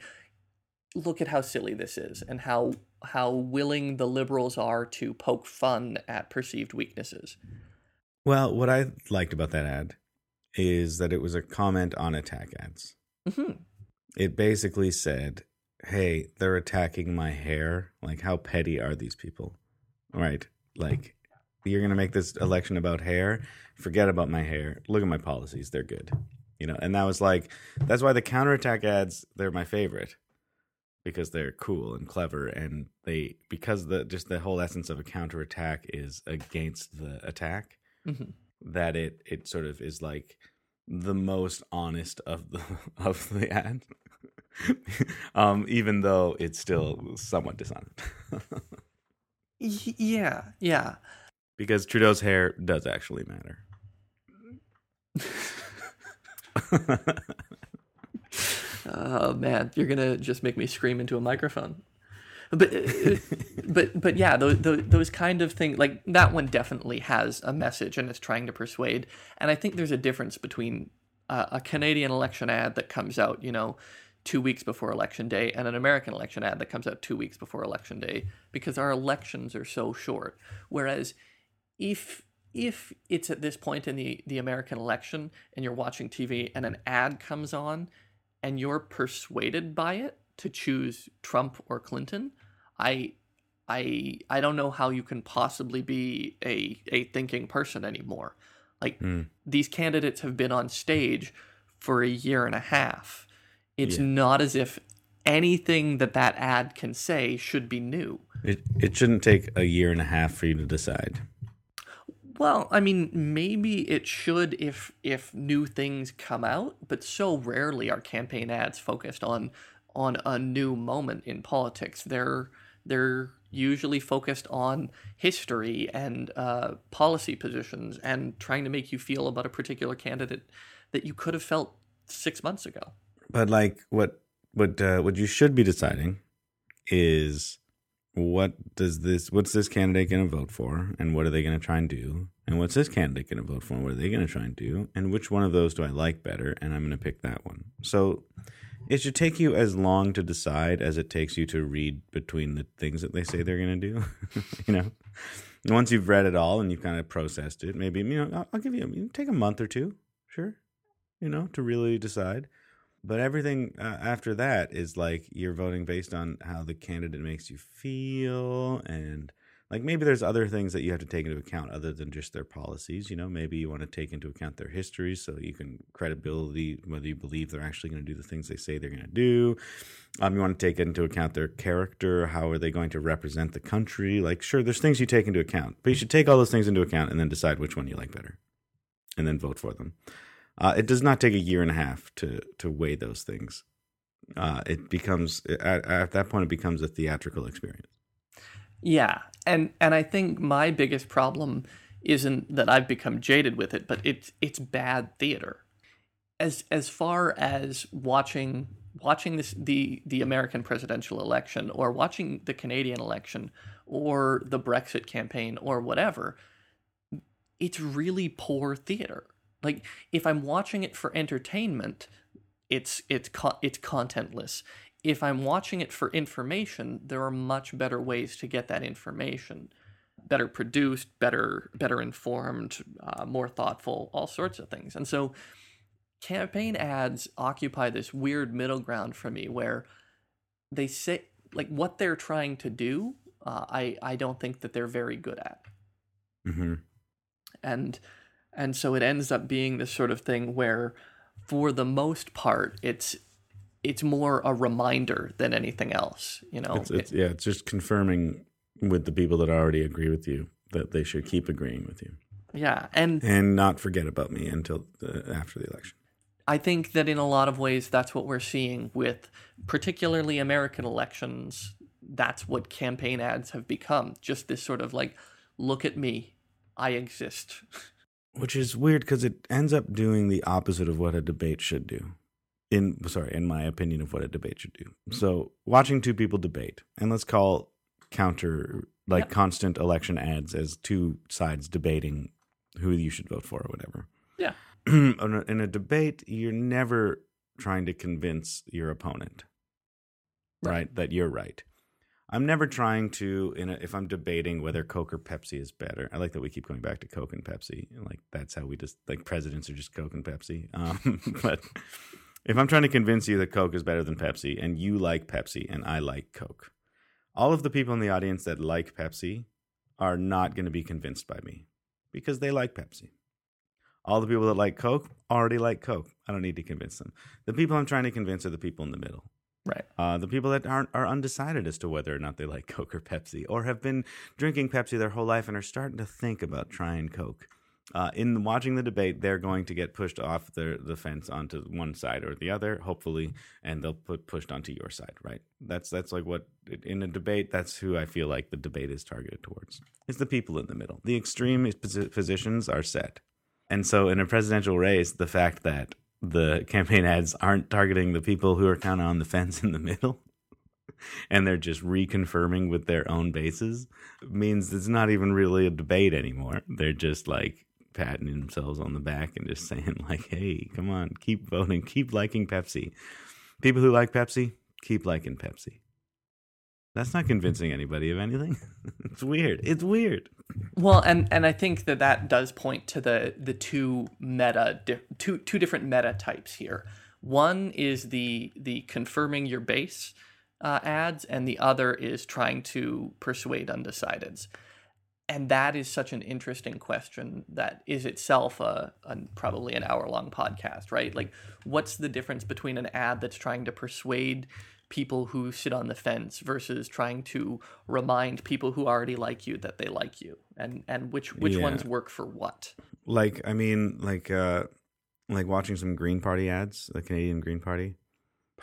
"Look at how silly this is, and how how willing the liberals are to poke fun at perceived weaknesses." Well, what I liked about that ad is that it was a comment on attack ads. hmm it basically said, "Hey, they're attacking my hair. Like, how petty are these people? Right? Like, you're gonna make this election about hair. Forget about my hair. Look at my policies. They're good. You know." And that was like, that's why the counterattack ads they're my favorite because they're cool and clever, and they because the just the whole essence of a counterattack is against the attack hmm that it it sort of is like the most honest of the of the ad um even though it's still somewhat dishonest yeah, yeah. because trudeau's hair does actually matter Oh man, you're gonna just make me scream into a microphone. But uh, but but yeah, those, those kind of things like that one definitely has a message and is trying to persuade. And I think there's a difference between uh, a Canadian election ad that comes out, you know, two weeks before election day, and an American election ad that comes out two weeks before election day, because our elections are so short. Whereas if if it's at this point in the the American election and you're watching TV and an ad comes on and you're persuaded by it to choose Trump or Clinton, I I I don't know how you can possibly be a a thinking person anymore. Like Hmm. these candidates have been on stage for a year and a half. It's Yeah. not as if anything that that ad can say should be new. it it shouldn't take a year and a half for you to decide Well, I mean, maybe it should if if new things come out, but so rarely are campaign ads focused on on a new moment in politics. They're they're usually focused on history and uh, policy positions and trying to make you feel about a particular candidate that you could have felt six months ago. But like what what uh, what you should be deciding is what does this what's this candidate going to vote for and what are they going to try and do? And what's this candidate going to vote for and what are they going to try and do? And which one of those do i like better? And i'm going to pick that one. So it should take you as long to decide as it takes you to read between the things that they say they're going to do you know? Once you've read it all and you've kind of processed it maybe you know i'll, I'll give you you take a month or two sure you know to really decide but everything uh, after that is like you're voting based on how the candidate makes you feel and like maybe there's other things that you have to take into account other than just their policies you know? Maybe you want to take into account their history so you can credibility whether you believe they're actually going to do the things they say they're going to do. Um, you want to take into account their character how are they going to represent the country? Like sure there's things you take into account but you should take all those things into account and then decide which one you like better and then vote for them. Uh, it does not take a year and a half to to weigh those things. Uh, it becomes at, at that point it becomes a theatrical experience. Yeah, and and I think my biggest problem isn't that I've become jaded with it, but it's it's bad theater. As as far as watching watching this the the American presidential election or watching the Canadian election or the Brexit campaign or whatever, it's really poor theater. Like if I'm watching it for entertainment, it's it's co- it's contentless. If I'm watching it for information, there are much better ways to get that information. Better produced, better better informed, uh, more thoughtful, all sorts of things. And so campaign ads occupy this weird middle ground for me where they say like what they're trying to do uh, I, I don't think that they're very good at hmm and and so it ends up being this sort of thing where for the most part it's it's more a reminder than anything else you know It's, it's yeah, it's just confirming with the people that already agree with you that they should keep agreeing with you yeah and and not forget about me until the, after the election. I think that in a lot of ways, that's what we're seeing with particularly American elections. That's what campaign ads have become. Just this sort of like, look at me, I exist. which is weird because it ends up doing the opposite of what a debate should do. In sorry in my opinion of what a debate should do. Mm-hmm. So watching two people debate and let's call counter like Yep. constant election ads as two sides debating who you should vote for or whatever. Yeah. in, a, in a debate you're never trying to convince your opponent right, that you're right i'm never trying to a, if i'm debating whether coke or pepsi is better i like that we keep going back to coke and pepsi like that's how we just like presidents are just coke and pepsi. Um, but if i'm trying to convince you that coke is better than pepsi and you like pepsi and i like coke all of the people in the audience that like pepsi are not going to be convinced by me because they like pepsi. All the people that like coke already like coke. I don't need to convince them. The people i'm trying to convince are the people in the middle Right. uh, the people that aren't are undecided as to whether or not they like Coke or Pepsi, or have been drinking Pepsi their whole life and are starting to think about trying Coke. Uh, in watching the debate, they're going to get pushed off the the fence onto one side or the other, hopefully, and they'll put pushed onto your side. Right? That's that's like what in a debate. That's who I feel like the debate is targeted towards. It's the people in the middle. The extreme positions are set, and so in a presidential race, the fact that the campaign ads aren't targeting the people who are kind of on the fence in the middle and they're just reconfirming with their own bases means it's not even really a debate anymore. They're just like patting themselves on the back and just saying like hey come on keep voting keep liking pepsi. People who like pepsi keep liking pepsi that's not convincing anybody of anything it's weird it's weird Well, and and I think that that does point to the the two meta di- two two different meta types here. One is the the confirming your base uh, ads, and the other is trying to persuade undecideds. And that is such an interesting question that is itself a, a probably an hour long podcast, right? Like, what's the difference between an ad that's trying to persuade people who sit on the fence versus trying to remind people who already like you that they like you, and and which which Yeah. ones work for what? like i mean like uh like watching some green party ads the canadian green party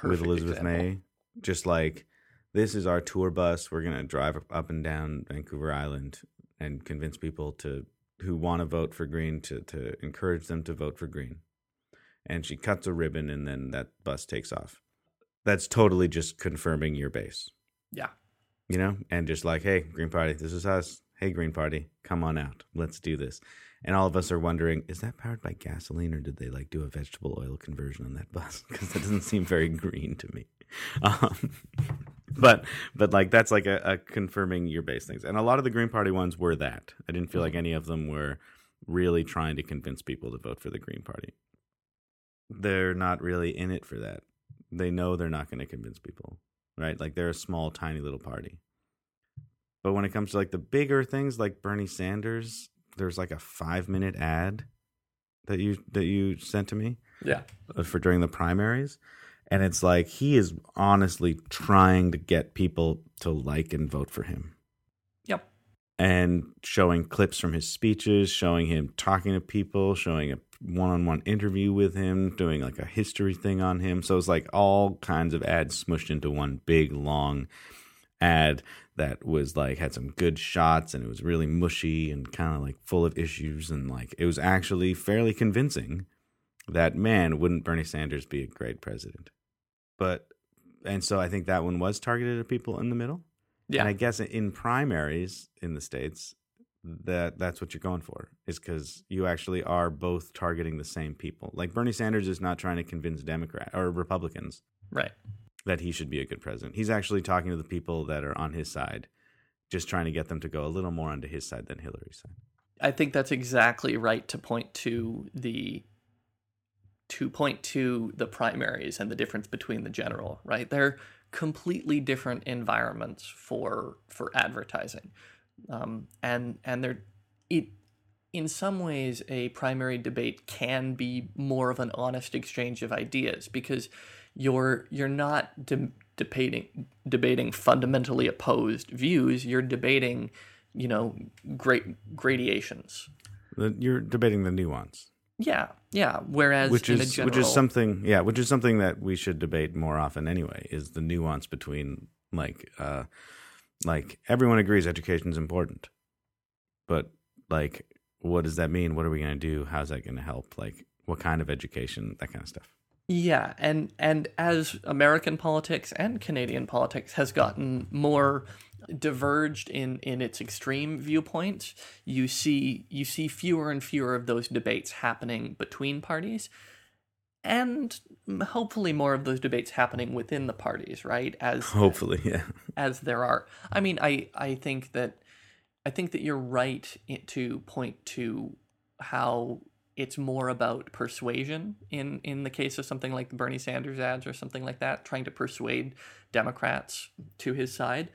with Elizabeth example. May. Just like this is our tour bus. We're gonna drive up and down Vancouver Island and convince people to who want to vote for Green to to encourage them to vote for Green. And she cuts a ribbon, and then that bus takes off. That's totally just confirming your base, Yeah. you know, and just like, hey, Green Party, this is us. Hey, Green Party, come on out. Let's do this. And all of us are wondering, is that powered by gasoline or did they like do a vegetable oil conversion on that bus? Because that doesn't seem very green to me. Um, but but like that's like a, a confirming your base things. And a lot of the Green Party ones were that. I didn't feel like any of them were really trying to convince people to vote for the Green Party. They're not really in it for that. They know they're not going to convince people, right? Like they're a small, tiny little party. But when it comes to like the bigger things like Bernie Sanders, there's like a five minute ad that you that you sent to me Yeah. uh, for during the primaries and it's like he is honestly trying to get people to like and vote for him Yep. and showing clips from his speeches, showing him talking to people, showing a one-on-one interview with him, doing like a history thing on him. So it's like all kinds of ads smushed into one big long ad that was like had some good shots and it was really mushy and kind of like full of issues and like it was actually fairly convincing that man wouldn't Bernie Sanders be a great president. But and so I think that one was targeted at people in the middle. Yeah. And I guess in primaries in the states, that that's what you're going for is because you actually are both targeting the same people. Like Bernie Sanders is not trying to convince Democrat or Republicans Right. that he should be a good president. He's actually talking to the people that are on his side, just trying to get them to go a little more onto his side than Hillary's side. I think that's exactly right to point to the to point to the primaries and the difference between the general, right? They're completely different environments for for advertising. Um, and and they're it in some ways a primary debate can be more of an honest exchange of ideas because you're you're not de- debating debating fundamentally opposed views. You're debating you know great gradations. You're debating the nuance, yeah. Yeah. Whereas which is general, which is something, yeah, which is something that we should debate more often anyway. Is the nuance between like, uh, like everyone agrees education is important, but like, what does that mean? What are we going to do? How's that going to help? Like, what kind of education? That kind of stuff. Yeah, and and as American politics and Canadian politics has gotten more diverged in in its extreme viewpoints, you see you see fewer and fewer of those debates happening between parties and hopefully more of those debates happening within the parties, right? As Hopefully, yeah. as there are. I mean, I I think that I think that you're right to point to how it's more about persuasion in in the case of something like the Bernie Sanders ads or something like that, trying to persuade Democrats to his side.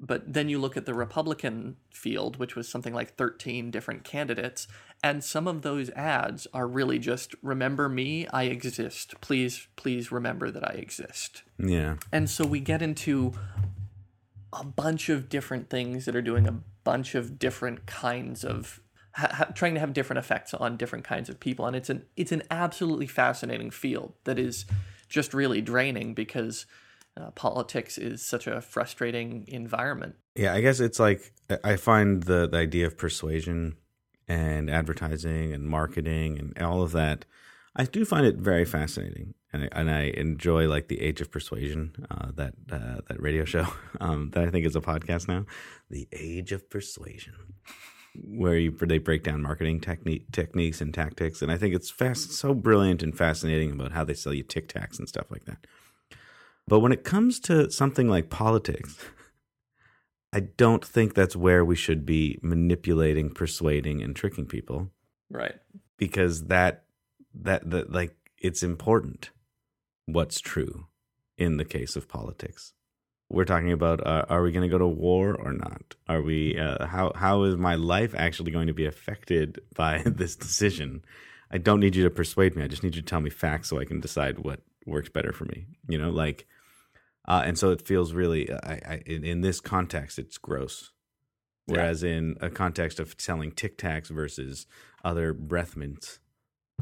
But then you look at the Republican field, which was something like 13 different candidates, and some of those ads are really just remember me, I exist. Please, please remember that I exist. Yeah. And so we get into a bunch of different things that are doing a bunch of different kinds of ha- trying to have different effects on different kinds of people and it's an it's an absolutely fascinating field that is just really draining because uh, politics is such a frustrating environment. Yeah, I guess it's like I find the, the idea of persuasion and advertising and marketing and all of that. I do find it very fascinating, and I, and I enjoy like the Age of Persuasion, uh, that uh, that radio show um, that I think is a podcast now, the Age of Persuasion, where you they break down marketing technique techniques and tactics, and I think it's fast, so brilliant and fascinating about how they sell you Tic Tacs and stuff like that. But when it comes to something like politics, I don't think that's where we should be manipulating, persuading, and tricking people Right. because that that that like it's important what's true in the case of politics. We're talking about uh, are we going to go to war or not? Are we uh, how how is my life actually going to be affected by this decision? I don't need you to persuade me. I just need you to tell me facts so I can decide what works better for me. You know, like uh, and so it feels really I, I in, in this context it's gross. Yeah. Whereas in a context of selling Tic Tacs versus other breath mints,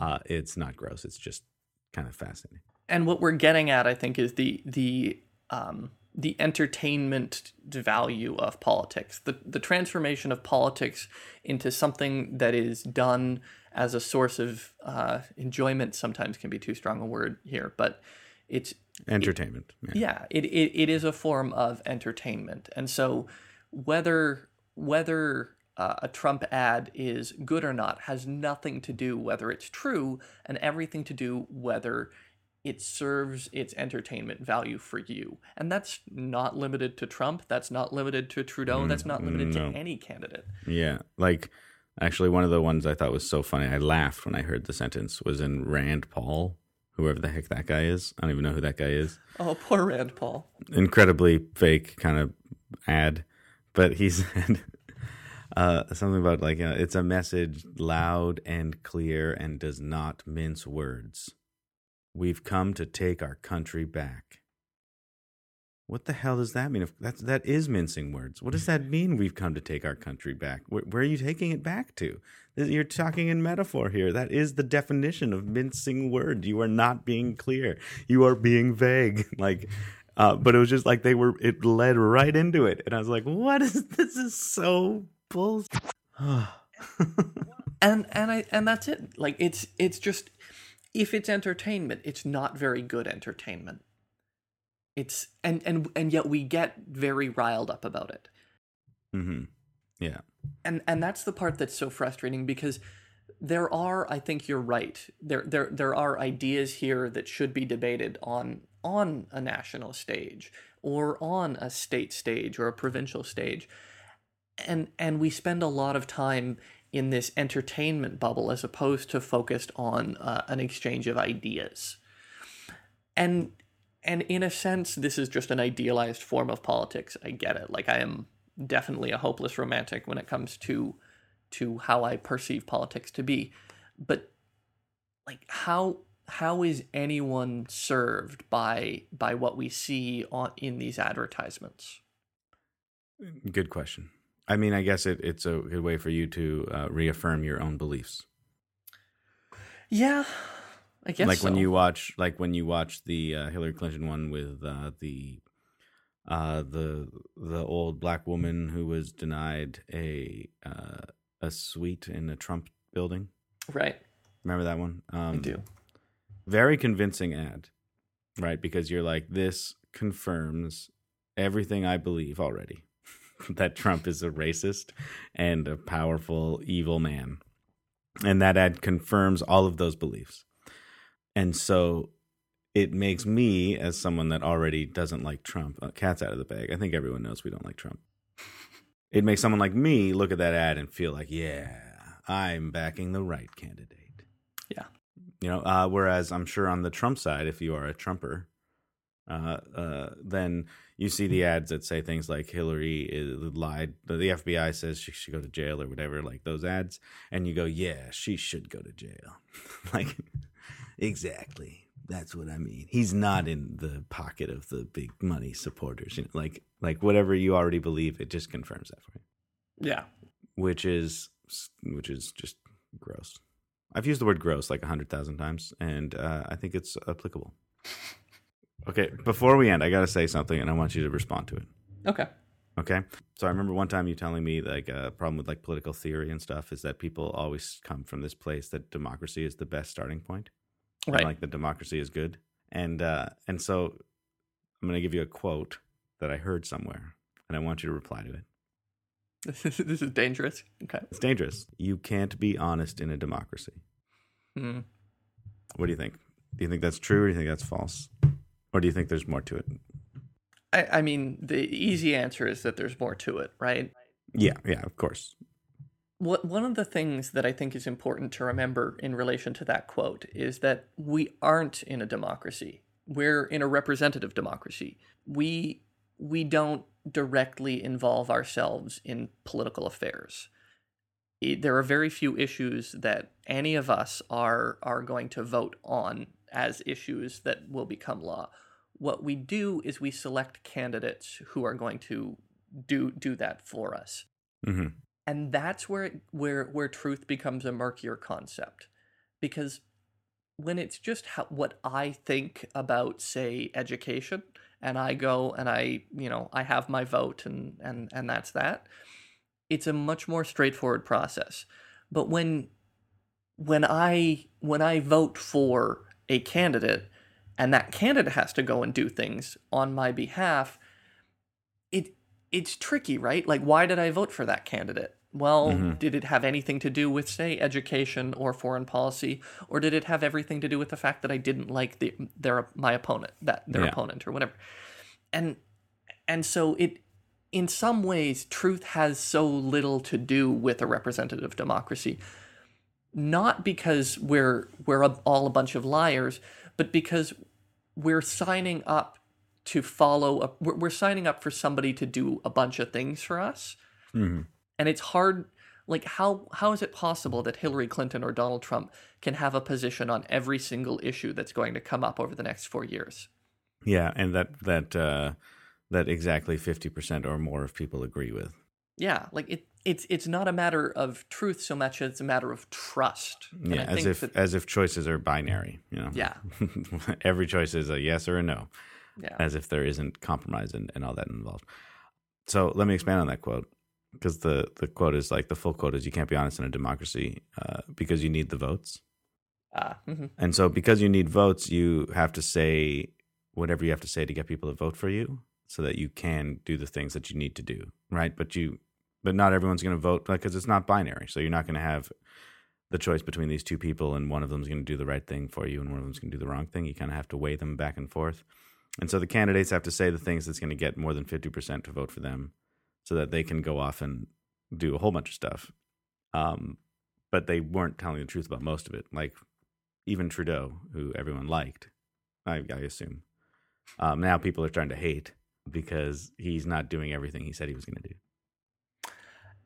uh, it's not gross. It's just kind of fascinating. and what we're getting at i think is the the um, the entertainment value of politics the the transformation of politics into something that is done as a source of uh, enjoyment sometimes can be too strong a word here but it's Entertainment. Yeah. yeah it, it, it is a form of entertainment and so whether whether uh, a trump ad is good or not has nothing to do whether it's true and everything to do whether it serves its entertainment value for you and that's not limited to trump that's not limited to trudeau that's not limited no. to any candidate Yeah. Like, actually, one of the ones I thought was so funny, I laughed when I heard the sentence, was in Rand Paul, whoever the heck that guy is. I don't even know who that guy is. oh poor rand paul Incredibly fake kind of ad. But he said uh, something about, like, uh, it's a message loud and clear and does not mince words. We've come to take our country back. What the hell does that mean? If that's that is mincing words. What does that mean? We've come to take our country back. Where, where are you taking it back to? You're talking in metaphor here. That is the definition of mincing word. You are not being clear. You are being vague. Like, uh, but it was just like they were. It led right into it, and I was like, "What is this? Is so bullshit." and and I and that's it. Like it's it's just if it's entertainment, it's not very good entertainment. It's and and and yet we get very riled up about it. Mm-hmm. Yeah. And and that's the part that's so frustrating because there are I think you're right. There there there are ideas here that should be debated on on a national stage or on a state stage or a provincial stage. And and we spend a lot of time in this entertainment bubble as opposed to focused on uh, an exchange of ideas. And and in a sense this is just an idealized form of politics. I get it. Like I am definitely a hopeless romantic when it comes to to how I perceive politics to be. But like how how is anyone served by by what we see on in these advertisements? Good question. I mean, I guess it, it's a good way for you to uh, reaffirm your own beliefs. Yeah, I guess like so. when you watch, like when you watch the uh, Hillary Clinton one with uh, the uh, the the old black woman who was denied a uh, a suite in a Trump building. right. Remember that one? Um, I do. very convincing ad, right? Because you're like, this confirms everything I believe already that Trump is a racist and a powerful, evil man. And that ad confirms all of those beliefs. And so it makes me, as someone that already doesn't like Trump, uh, cat's out of the bag. I think everyone knows we don't like Trump. It makes someone like me look at that ad and feel like, yeah, I'm backing the right candidate. Yeah. You know, uh, whereas I'm sure on the Trump side, if you are a Trumper, uh, uh, then you see the ads that say things like Hillary lied, the the FBI says she should go to jail or whatever, like those ads, and you go, yeah, she should go to jail. like, exactly. That's what I mean. He's not in the pocket of the big money supporters. You know, like, like whatever you already believe, it just confirms that for you, Yeah. which is, which is just gross. I've used the word gross like a hundred thousand times, and uh, I think it's applicable. Okay, before we end, I gotta say something, and I want you to respond to it. Okay. Okay, so I remember one time you telling me like a problem with like political theory and stuff is that people always come from this place that democracy is the best starting point, and, like the democracy is good, and uh, and so I'm gonna give you a quote that I heard somewhere, and I want you to reply to it. this is dangerous. Okay. It's dangerous. You can't be honest in a democracy. Hmm. What do you think? Do you think that's true, or do you think that's false, or do you think there's more to it? I, I mean, the easy answer is that there's more to it, right? Yeah, yeah, of course. One of the things that I think is important to remember in relation to that quote is that we aren't in a democracy. We're in a representative democracy. We we don't directly involve ourselves in political affairs. There are very few issues that any of us are are going to vote on as issues that will become law. What we do is we select candidates who are going to do do that for us hmm and that's where it, where where truth becomes a murkier concept. Because when it's just how, what i think about say education and i go and i you know i have my vote and and and that's that it's a much more straightforward process. But when when i when i vote for a candidate and that candidate has to go and do things on my behalf it it's tricky, right? Like, why did I vote for that candidate? Well, Mhm. did it have anything to do with, say, education or foreign policy, or did it have everything to do with the fact that I didn't like the their my opponent, that their Yeah. opponent or whatever? And and so it, in some ways, truth has so little to do with a representative democracy. Not because we're we're a- all a bunch of liars, but because we're signing up to follow a, we're, we're signing up for somebody to do a bunch of things for us hmm and it's hard like how how is it possible that Hillary Clinton or Donald Trump can have a position on every single issue that's going to come up over the next 4 years Yeah, and that that uh, that exactly 50% or more of people agree with. Yeah, like it it's it's not a matter of truth so much as it's a matter of trust. And Yeah, as if that- as if choices are binary, you know. yeah, Every choice is a yes or a no, yeah. as if there isn't compromise and, and all that involved. So let me expand on that quote because the, the quote is like the full quote is you can't be honest in a democracy uh, because you need the votes. Ah, mhm. And so because you need votes, you have to say whatever you have to say to get people to vote for you so that you can do the things that you need to do, right? But you but not everyone's going to vote because it's not binary. So you're not going to have the choice between these two people and one of them's going to do the right thing for you and one of them's going to do the wrong thing. You kind of have to weigh them back and forth. And so the candidates have to say the things that's going to get more than 50% to vote for them so that they can go off and do a whole bunch of stuff. Um, but they weren't telling the truth about most of it. Like even Trudeau, who everyone liked, I, I assume. Um, now people are starting to hate because he's not doing everything he said he was going to do.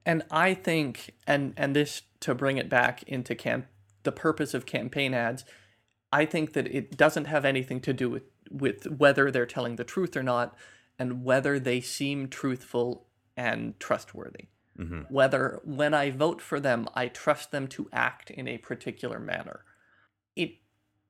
And I think, and and this to bring it back into camp, the purpose of campaign ads, I think that it doesn't have anything to do with with whether they're telling the truth or not, and whether they seem truthful and trustworthy. hmm Whether when I vote for them, I trust them to act in a particular manner. It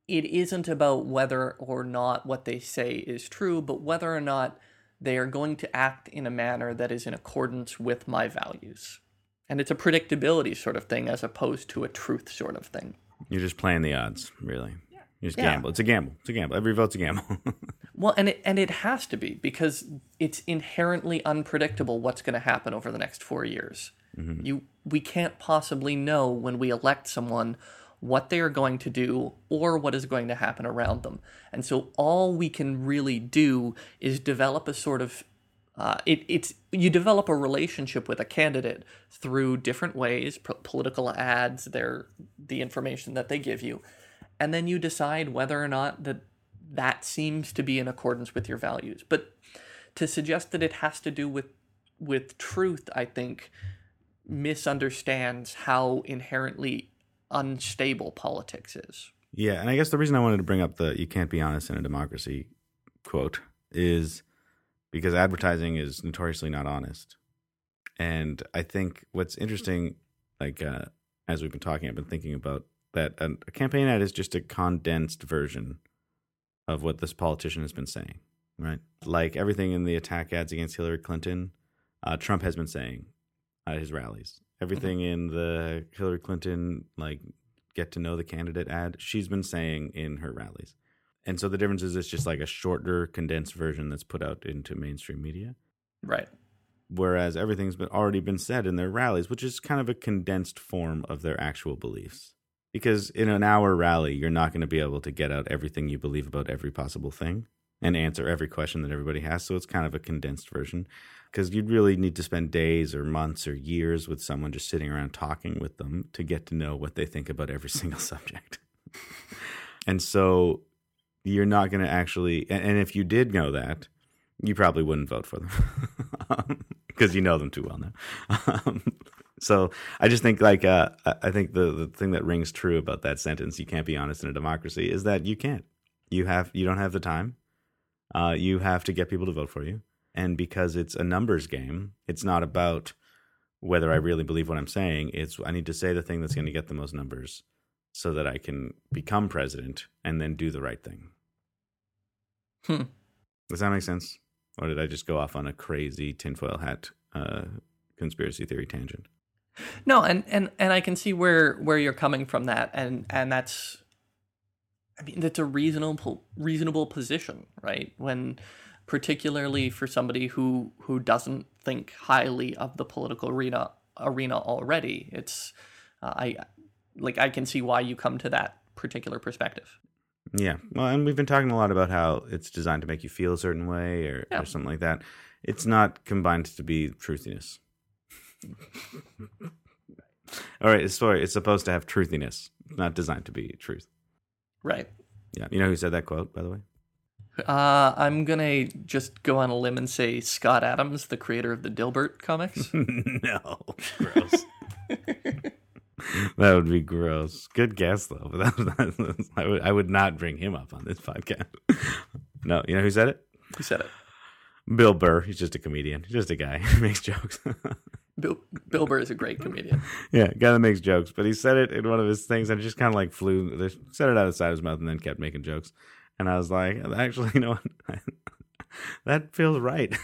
it isn't about whether or not what they say is true, but whether or not they are going to act in a manner that is in accordance with my values. And it's a predictability sort of thing as opposed to a truth sort of thing. You're just playing the odds, really. You just Yeah. gamble. It's a gamble. It's a gamble. Every vote's a gamble. Well, and it and it has to be because it's inherently unpredictable what's going to happen over the next 4 years. You we can't possibly know when we elect someone what they are going to do or what is going to happen around them. And so all we can really do is develop a sort of uh, it, it's you develop a relationship with a candidate through different ways, p- political ads, their the information that they give you, and then you decide whether or not that that seems to be in accordance with your values. But to suggest that it has to do with with truth, I think misunderstands how inherently unstable politics is. yeah, and I guess the reason I wanted to bring up the "you can't be honest in a democracy" quote is because advertising is notoriously not honest, and I think what's interesting, like uh, as we've been talking, I've been thinking about that a, a campaign ad is just a condensed version of what this politician has been saying, right? Like everything in the attack ads against Hillary Clinton, uh, Trump has been saying at his rallies. Everything in the Hillary Clinton like get to know the candidate ad, she's been saying in her rallies. And so the difference is it's just like a shorter, condensed version that's put out into mainstream media. Right. Whereas everything's been already been said in their rallies, which is kind of a condensed form of their actual beliefs. Because in an hour rally, you're not going to be able to get out everything you believe about every possible thing and answer every question that everybody has. So it's kind of a condensed version. Because you'd really need to spend days or months or years with someone just sitting around talking with them to get to know what they think about every single subject. and so you're not going to actually, and, if you did know that, you probably wouldn't vote for them because you know them too well now. Um, so I just think like uh, I think the the thing that rings true about that sentence, "You can't be honest in a democracy," is that you can't. You have you don't have the time. Uh, you have to get people to vote for you, and because it's a numbers game, it's not about whether I really believe what I'm saying. It's I need to say the thing that's going to get the most numbers, so that I can become president and then do the right thing. Hmm. Does that make sense? Or did I just go off on a crazy tinfoil hat uh, conspiracy theory tangent? No, and, and and I can see where where you're coming from that, and and that's, I mean, that's a reasonable reasonable position, right? When, particularly for somebody who who doesn't think highly of the political arena arena already, it's, uh, I, like I can see why you come to that particular perspective. Yeah. Well, and we've been talking a lot about how it's designed to make you feel a certain way or, Yeah. or something like that. It's not combined to be truthiness. All right, sorry, it's supposed to have truthiness. Not designed to be truth. Right. Yeah. You know who said that quote, by the way? Uh, I'm gonna just go on a limb and say Scott Adams, the creator of the Dilbert comics. no. Gross. that would be gross. Good guess though, but that, that, I would I would not bring him up on this podcast. no, you know who said it? Who said it? Bill Burr, he's just a comedian. He's just a guy. He makes jokes. Bill, Bill Burr is a great comedian. yeah, guy that makes jokes. But he said it in one of his things and it just kind of like flew, they said it out of the side of his mouth and then kept making jokes. And I was like, actually, you know what? that feels right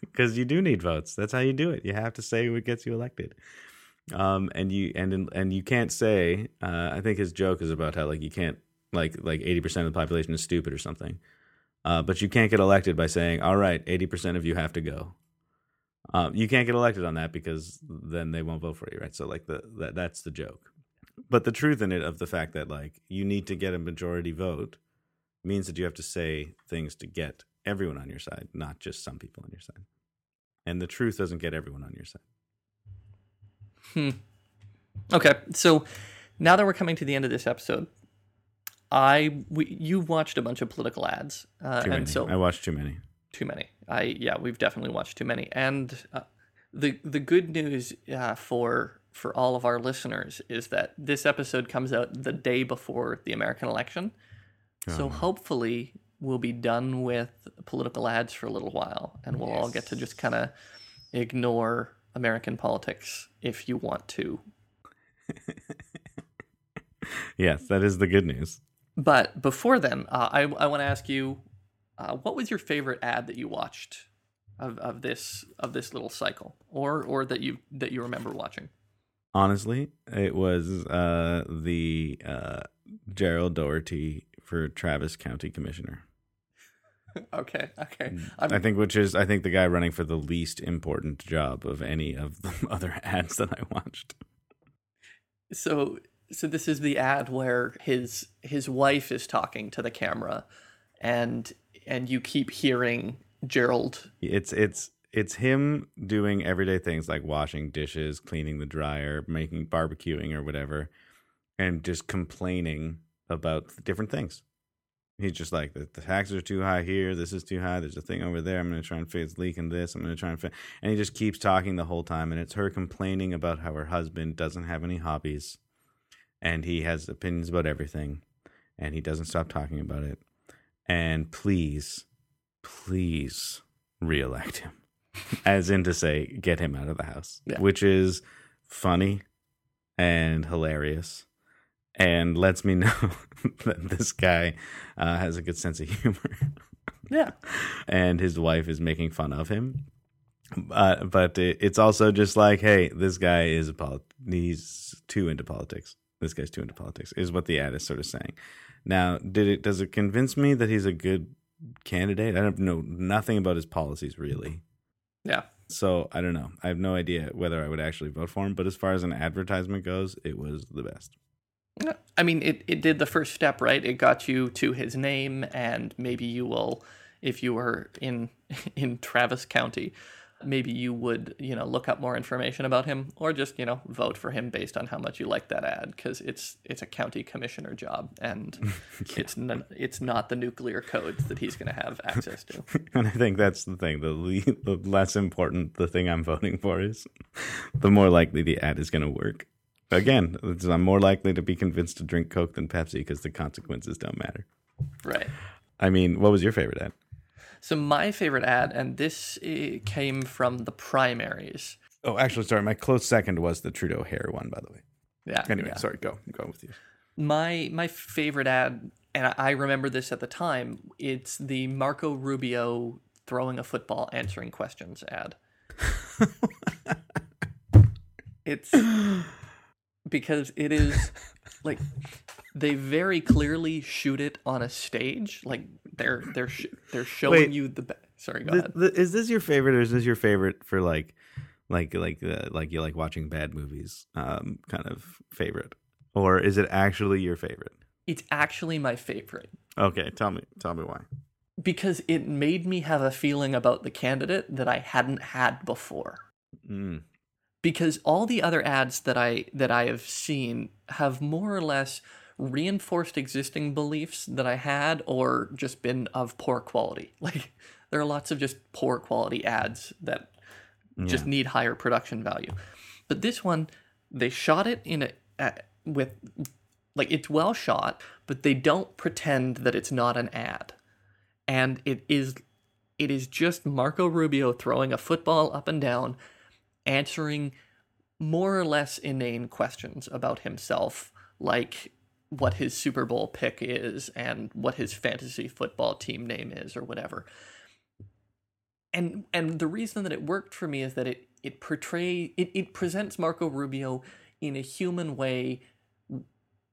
because you do need votes. That's how you do it. You have to say what gets you elected. Um, and you and and you can't say. Uh, I think his joke is about how like you can't like like eighty percent of the population is stupid or something. Uh, but you can't get elected by saying, "All right, eighty percent of you have to go." Um, you can't get elected on that because then they won't vote for you, right? So like the that that's the joke. But the truth in it of the fact that like you need to get a majority vote means that you have to say things to get everyone on your side, not just some people on your side. And the truth doesn't get everyone on your side. Hmm. Okay, so now that we're coming to the end of this episode, I we, you've watched a bunch of political ads, uh, Too many. and so I watched too many. too many. I yeah, we've definitely watched too many. And uh, the the good news uh, for for all of our listeners is that this episode comes out the day before the American election. So hopefully we'll be done with political ads for a little while, and we'll all get to just kind of ignore American politics if you want to. Yes, that is the good news. But before then, uh, I I want to ask you, uh, what was your favorite ad that you watched of, of this of this little cycle, or or that you that you remember watching? Honestly, it was uh, the uh, Gerald Daugherty for Travis County Commissioner. Okay, okay. Mm. I'm, I think, which is, I think, the guy running for the least important job of any of the other ads that I watched. so so this is the ad where his his wife is talking to the camera, and and you keep hearing Gerald. It's it's it's him doing everyday things like washing dishes, cleaning the dryer, making barbecuing or whatever, and just complaining about different things. He's just like the, the taxes are too high here. This is too high. There's a thing over there. I'm going to try and fix leaking this. I'm going to try and fix, and he just keeps talking the whole time. And it's her complaining about how her husband doesn't have any hobbies, and he has opinions about everything, and he doesn't stop talking about it. And please, please reelect him, as in to say, get him out of the house, Yeah. which is funny and hilarious and lets me know that this guy uh, has a good sense of humor Yeah, and his wife is making fun of him. Uh, but it, it's also just like, hey, this guy is a polit- he's too into politics. This guy's too into politics is what the ad is sort of saying. Now, did it does it convince me that he's a good candidate? I don't know nothing about his policies really. yeah. So I don't know. I have no idea whether I would actually vote for him. But as far as an advertisement goes, it was the best. I mean, it, it did the first step, right? It got you to his name, and maybe you will, if you were in in Travis County, maybe you would, you know, look up more information about him, or just, you know, vote for him based on how much you like that ad, because it's it's a county commissioner job, and it's n- it's not the nuclear codes that he's going to have access to. And I think that's the thing. The le- the less important the thing I'm voting for is, the more likely the ad is going to work. Again, I'm more likely to be convinced to drink Coke than Pepsi because the consequences don't matter. Right. I mean, what was your favorite ad? So my favorite ad, and this eh, came from the primaries. Oh, actually, sorry. My close second was the Trudeau hair one, by the way. Yeah. Anyway, yeah. sorry. Go. Go with you. my my favorite ad and I- i remember this at the time it's the marco rubio throwing a football answering questions ad it's because it is like they very clearly shoot it on a stage like they're they're sh- they're showing Wait. you the ba- sorry go The- ahead the- is this your favorite, or is this your favorite for like, like, like, uh, like you like watching bad movies, um, kind of favorite, or is it actually your favorite? it's actually my favorite Okay, tell me, tell me why. because it made me have a feeling about the candidate that i hadn't had before Mm. because all the other ads that I that I have seen have more or less reinforced existing beliefs that I had or just been of poor quality. Like there are lots of just poor quality ads that just need higher production value. But this one they shot it in a uh, with like it's well shot, but they don't pretend that it's not an ad. And it is it is just Marco Rubio throwing a football up and down, answering more or less inane questions about himself, like what his Super Bowl pick is and what his fantasy football team name is or whatever. And and the reason that it worked for me is that it it portray it, it presents Marco Rubio in a human way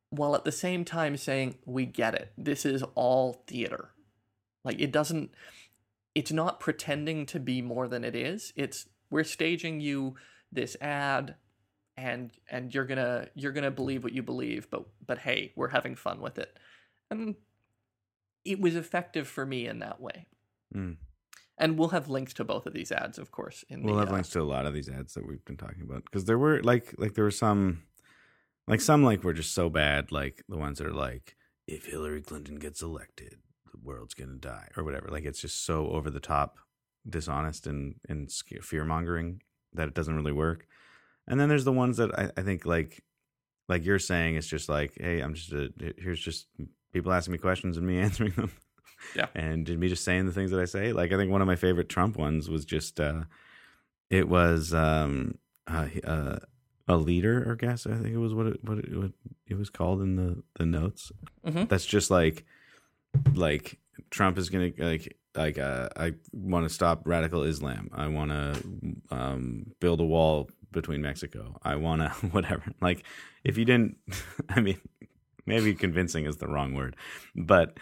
while at the same time saying we get it. This is all theater. Like it doesn't it's not pretending to be more than it is. It's we're staging you this ad and and you're gonna you're gonna believe what you believe but but hey we're having fun with it. And it was effective for me in that way. Mm. and we'll have links to both of these ads of course in We'll the have uh, links to a lot of these ads that we've been talking about because there were like like there were some like some like were just so bad like the ones that are like if Hillary Clinton gets elected the world's gonna die or whatever. Like it's just so over the top dishonest and and fear mongering that it doesn't really work and then there's the ones that I, I think like like you're saying it's just like hey I'm just a, here's just people asking me questions and me answering them Yeah. and me just saying the things that I say like I think one of my favorite Trump ones was just uh it was um uh, uh a leader or guess I think it was what it what it, what it was called in the the notes Mhm. that's just like like Trump is gonna like like uh, I want to stop radical Islam. I want to um, build a wall between Mexico. I want to whatever. Like if you didn't, I mean, maybe convincing is the wrong word, but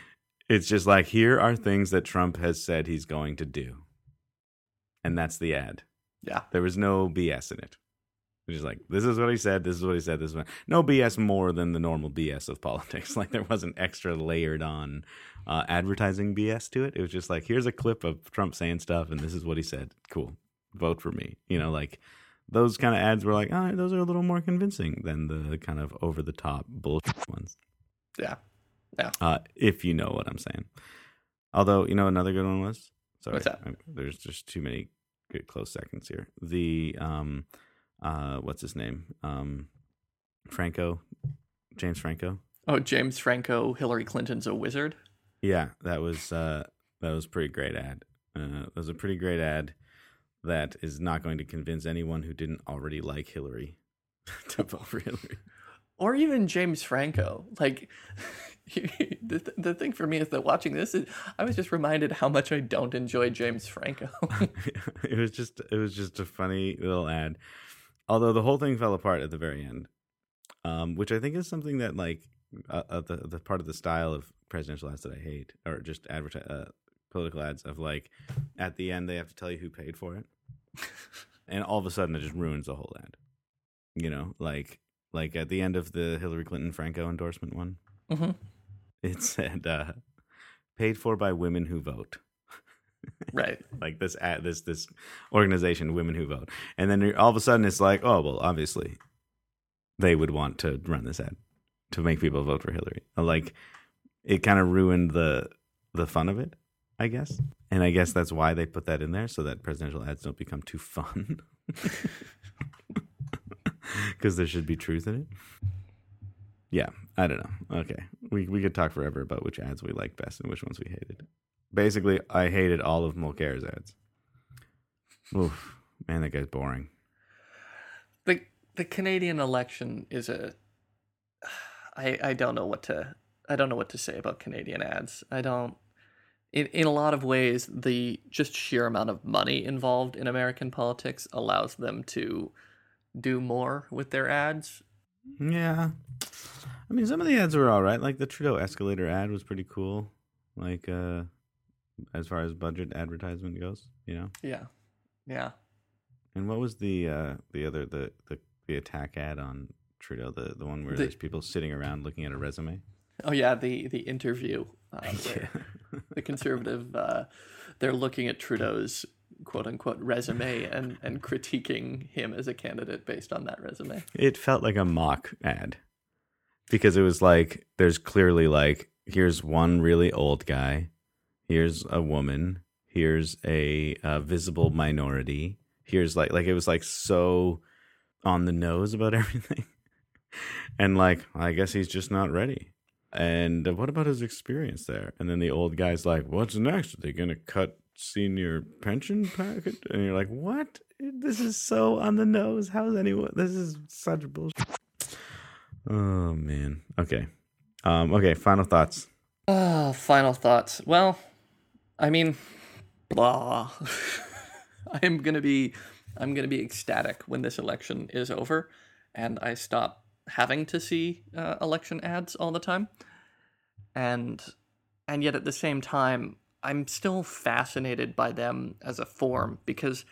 it's just like here are things that Trump has said he's going to do, and that's the ad. yeah There was no BS in it. It's just like this is what he said. This is what he said. This is what, no BS more than the normal BS of politics. Like there wasn't extra layered on uh, advertising BS to it. It was just like here's a clip of Trump saying stuff, and this is what he said. Cool, vote for me. You know, like those kind of ads were like, oh, those are a little more convincing than the kind of over the top bullshit ones. yeah Uh, if you know what I'm saying. Although you know another good one was sorry, What's that? I- there's just too many good close seconds here. The um, uh, what's his name? Um, Franco, James Franco. oh james franco hillary clinton's a wizard Yeah, that was uh, that was a pretty great ad. Uh, it was a pretty great ad that is not going to convince anyone who didn't already like Hillary to vote for Hillary. or even James Franco. Like the th- the thing for me is that watching this, is, I was just reminded how much I don't enjoy James Franco. it was just it was just a funny little ad. Although the whole thing fell apart at the very end, um, which I think is something that like uh, uh, the the part of the style of presidential ads that I hate, or just advertise uh, political ads of like at the end they have to tell you who paid for it, and all of a sudden it just ruins the whole ad. You know, like like at the end of the Hillary Clinton Franco endorsement one, Mhm. it said uh, paid for by women who vote right. like this ad, this this organization women who vote and then all of a sudden it's like oh well obviously they would want to run this ad to make people vote for hillary like it kind of ruined the the fun of it i guess. And i guess that's why they put that in there so that presidential ads don't become too fun. Because there should be truth in it. Yeah i don't know. Okay. We, we could talk forever about which ads we like best and which ones we hated. Basically i hated all of mulcair's ads. Oof, man that guy's boring. The the Canadian election is a I I don't know what to I don't know what to say about Canadian ads. I don't in in a lot of ways the just sheer amount of money involved in American politics allows them to do more with their ads. yeah. I mean some of the ads were all right. Like the trudeau escalator ad was pretty cool. Like uh as far as budget advertisement goes you know? Yeah. Yeah. and what was the uh the other the the, the attack ad on trudeau? The the one where The- there's people sitting around looking at a resume? Oh yeah, the the interview uh, where the conservative uh, they're looking at Trudeau's quote unquote resume and and critiquing him as a candidate based on that resume. it felt like a mock ad because it was like there's clearly like here's one really old guy here's a woman here's a, uh visible minority here's like like it was like so on the nose about everything. And like i guess he's just not ready and uh, what about his experience there and then the old guy's like what's next are they gonna cut senior pension package, and you're like, what? This is so on the nose. How's anyone? This is such bullshit. Oh man. Okay. Um. Okay. Final thoughts. Ah, final thoughts. Well, I mean, blah. I'm gonna be, I'm gonna be ecstatic when this election is over, and I stop having to see uh, election ads all the time, and, and yet at the same time, I'm still fascinated by them as a form because,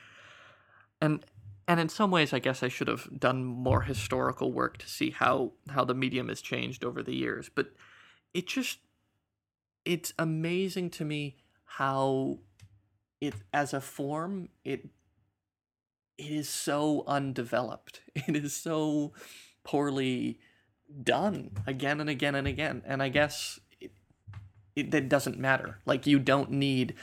and and in some ways, I guess I should have done more historical work to see how how the medium has changed over the years, but it just it's amazing to me how it as a form it it is so undeveloped. It is so poorly done again and again and again and i guess it, it, it doesn't matter like you don't need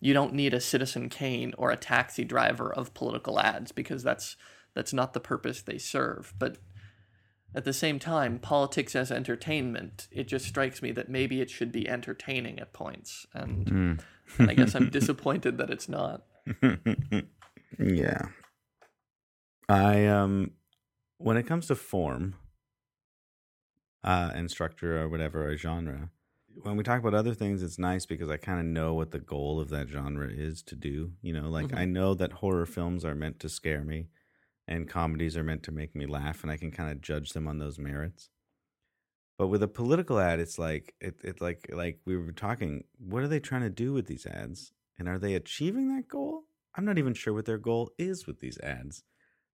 you don't need a citizen kane or a taxi driver of political ads because that's that's not the purpose they serve but at the same time, politics as entertainment, it just strikes me that maybe it should be entertaining at points. And, and I guess I'm disappointed that it's not. yeah. I um when it comes to form uh and structure or whatever or genre, when we talk about other things it's nice because I kind of know what the goal of that genre is to do, you know, like I know that horror films are meant to scare me and comedies are meant to make me laugh and I can kind of judge them on those merits. But with a political ad, it's like it, it like like we were talking, what are they trying to do with these ads? And are they achieving that goal? I'm not even sure what their goal is with these ads.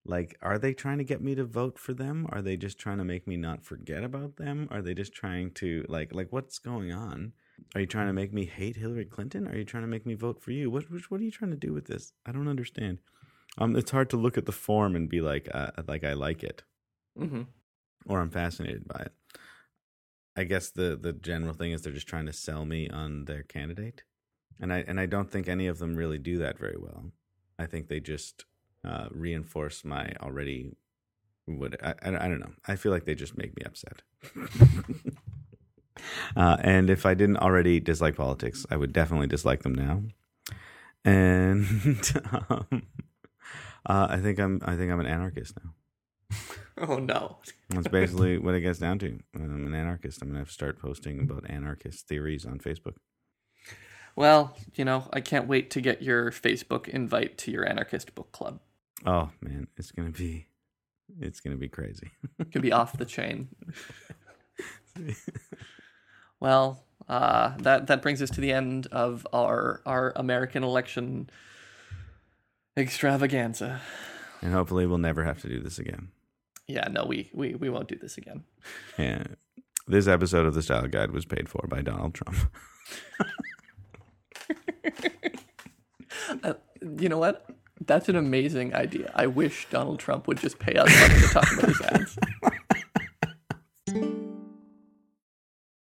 Like, are they trying to get me to vote for them? Are they just trying to make me not forget about them? Are they just trying to like like what's going on? Are you trying to make me hate Hillary Clinton? Are you trying to make me vote for you? What what, what are you trying to do with this? I don't understand. Um, it's hard to look at the form and be like, uh, like I like it, hmm or I'm fascinated by it. I guess the the general thing is they're just trying to sell me on their candidate, and I and I don't think any of them really do that very well. I think they just uh, reinforce my already. What I, I I don't know. I feel like they just make me upset. uh, and if I didn't already dislike politics, I would definitely dislike them now. And um, uh, I think I'm I think I'm an anarchist now. Oh no. That's basically what it gets down to. I'm an anarchist. I'm gonna have to start posting about anarchist theories on Facebook. Well, you know, I can't wait to get your Facebook invite to your anarchist book club. Oh man, it's gonna be it's gonna be crazy. It could be off the chain. well, uh, that that brings us to the end of our our American election extravaganza. and hopefully we'll never have to do this again. Yeah, no, we we we won't do this again. And this episode of the Style Guide was paid for by Donald Trump. Uh, you know what? That's an amazing idea. I wish Donald Trump would just pay us money to talk about his ads.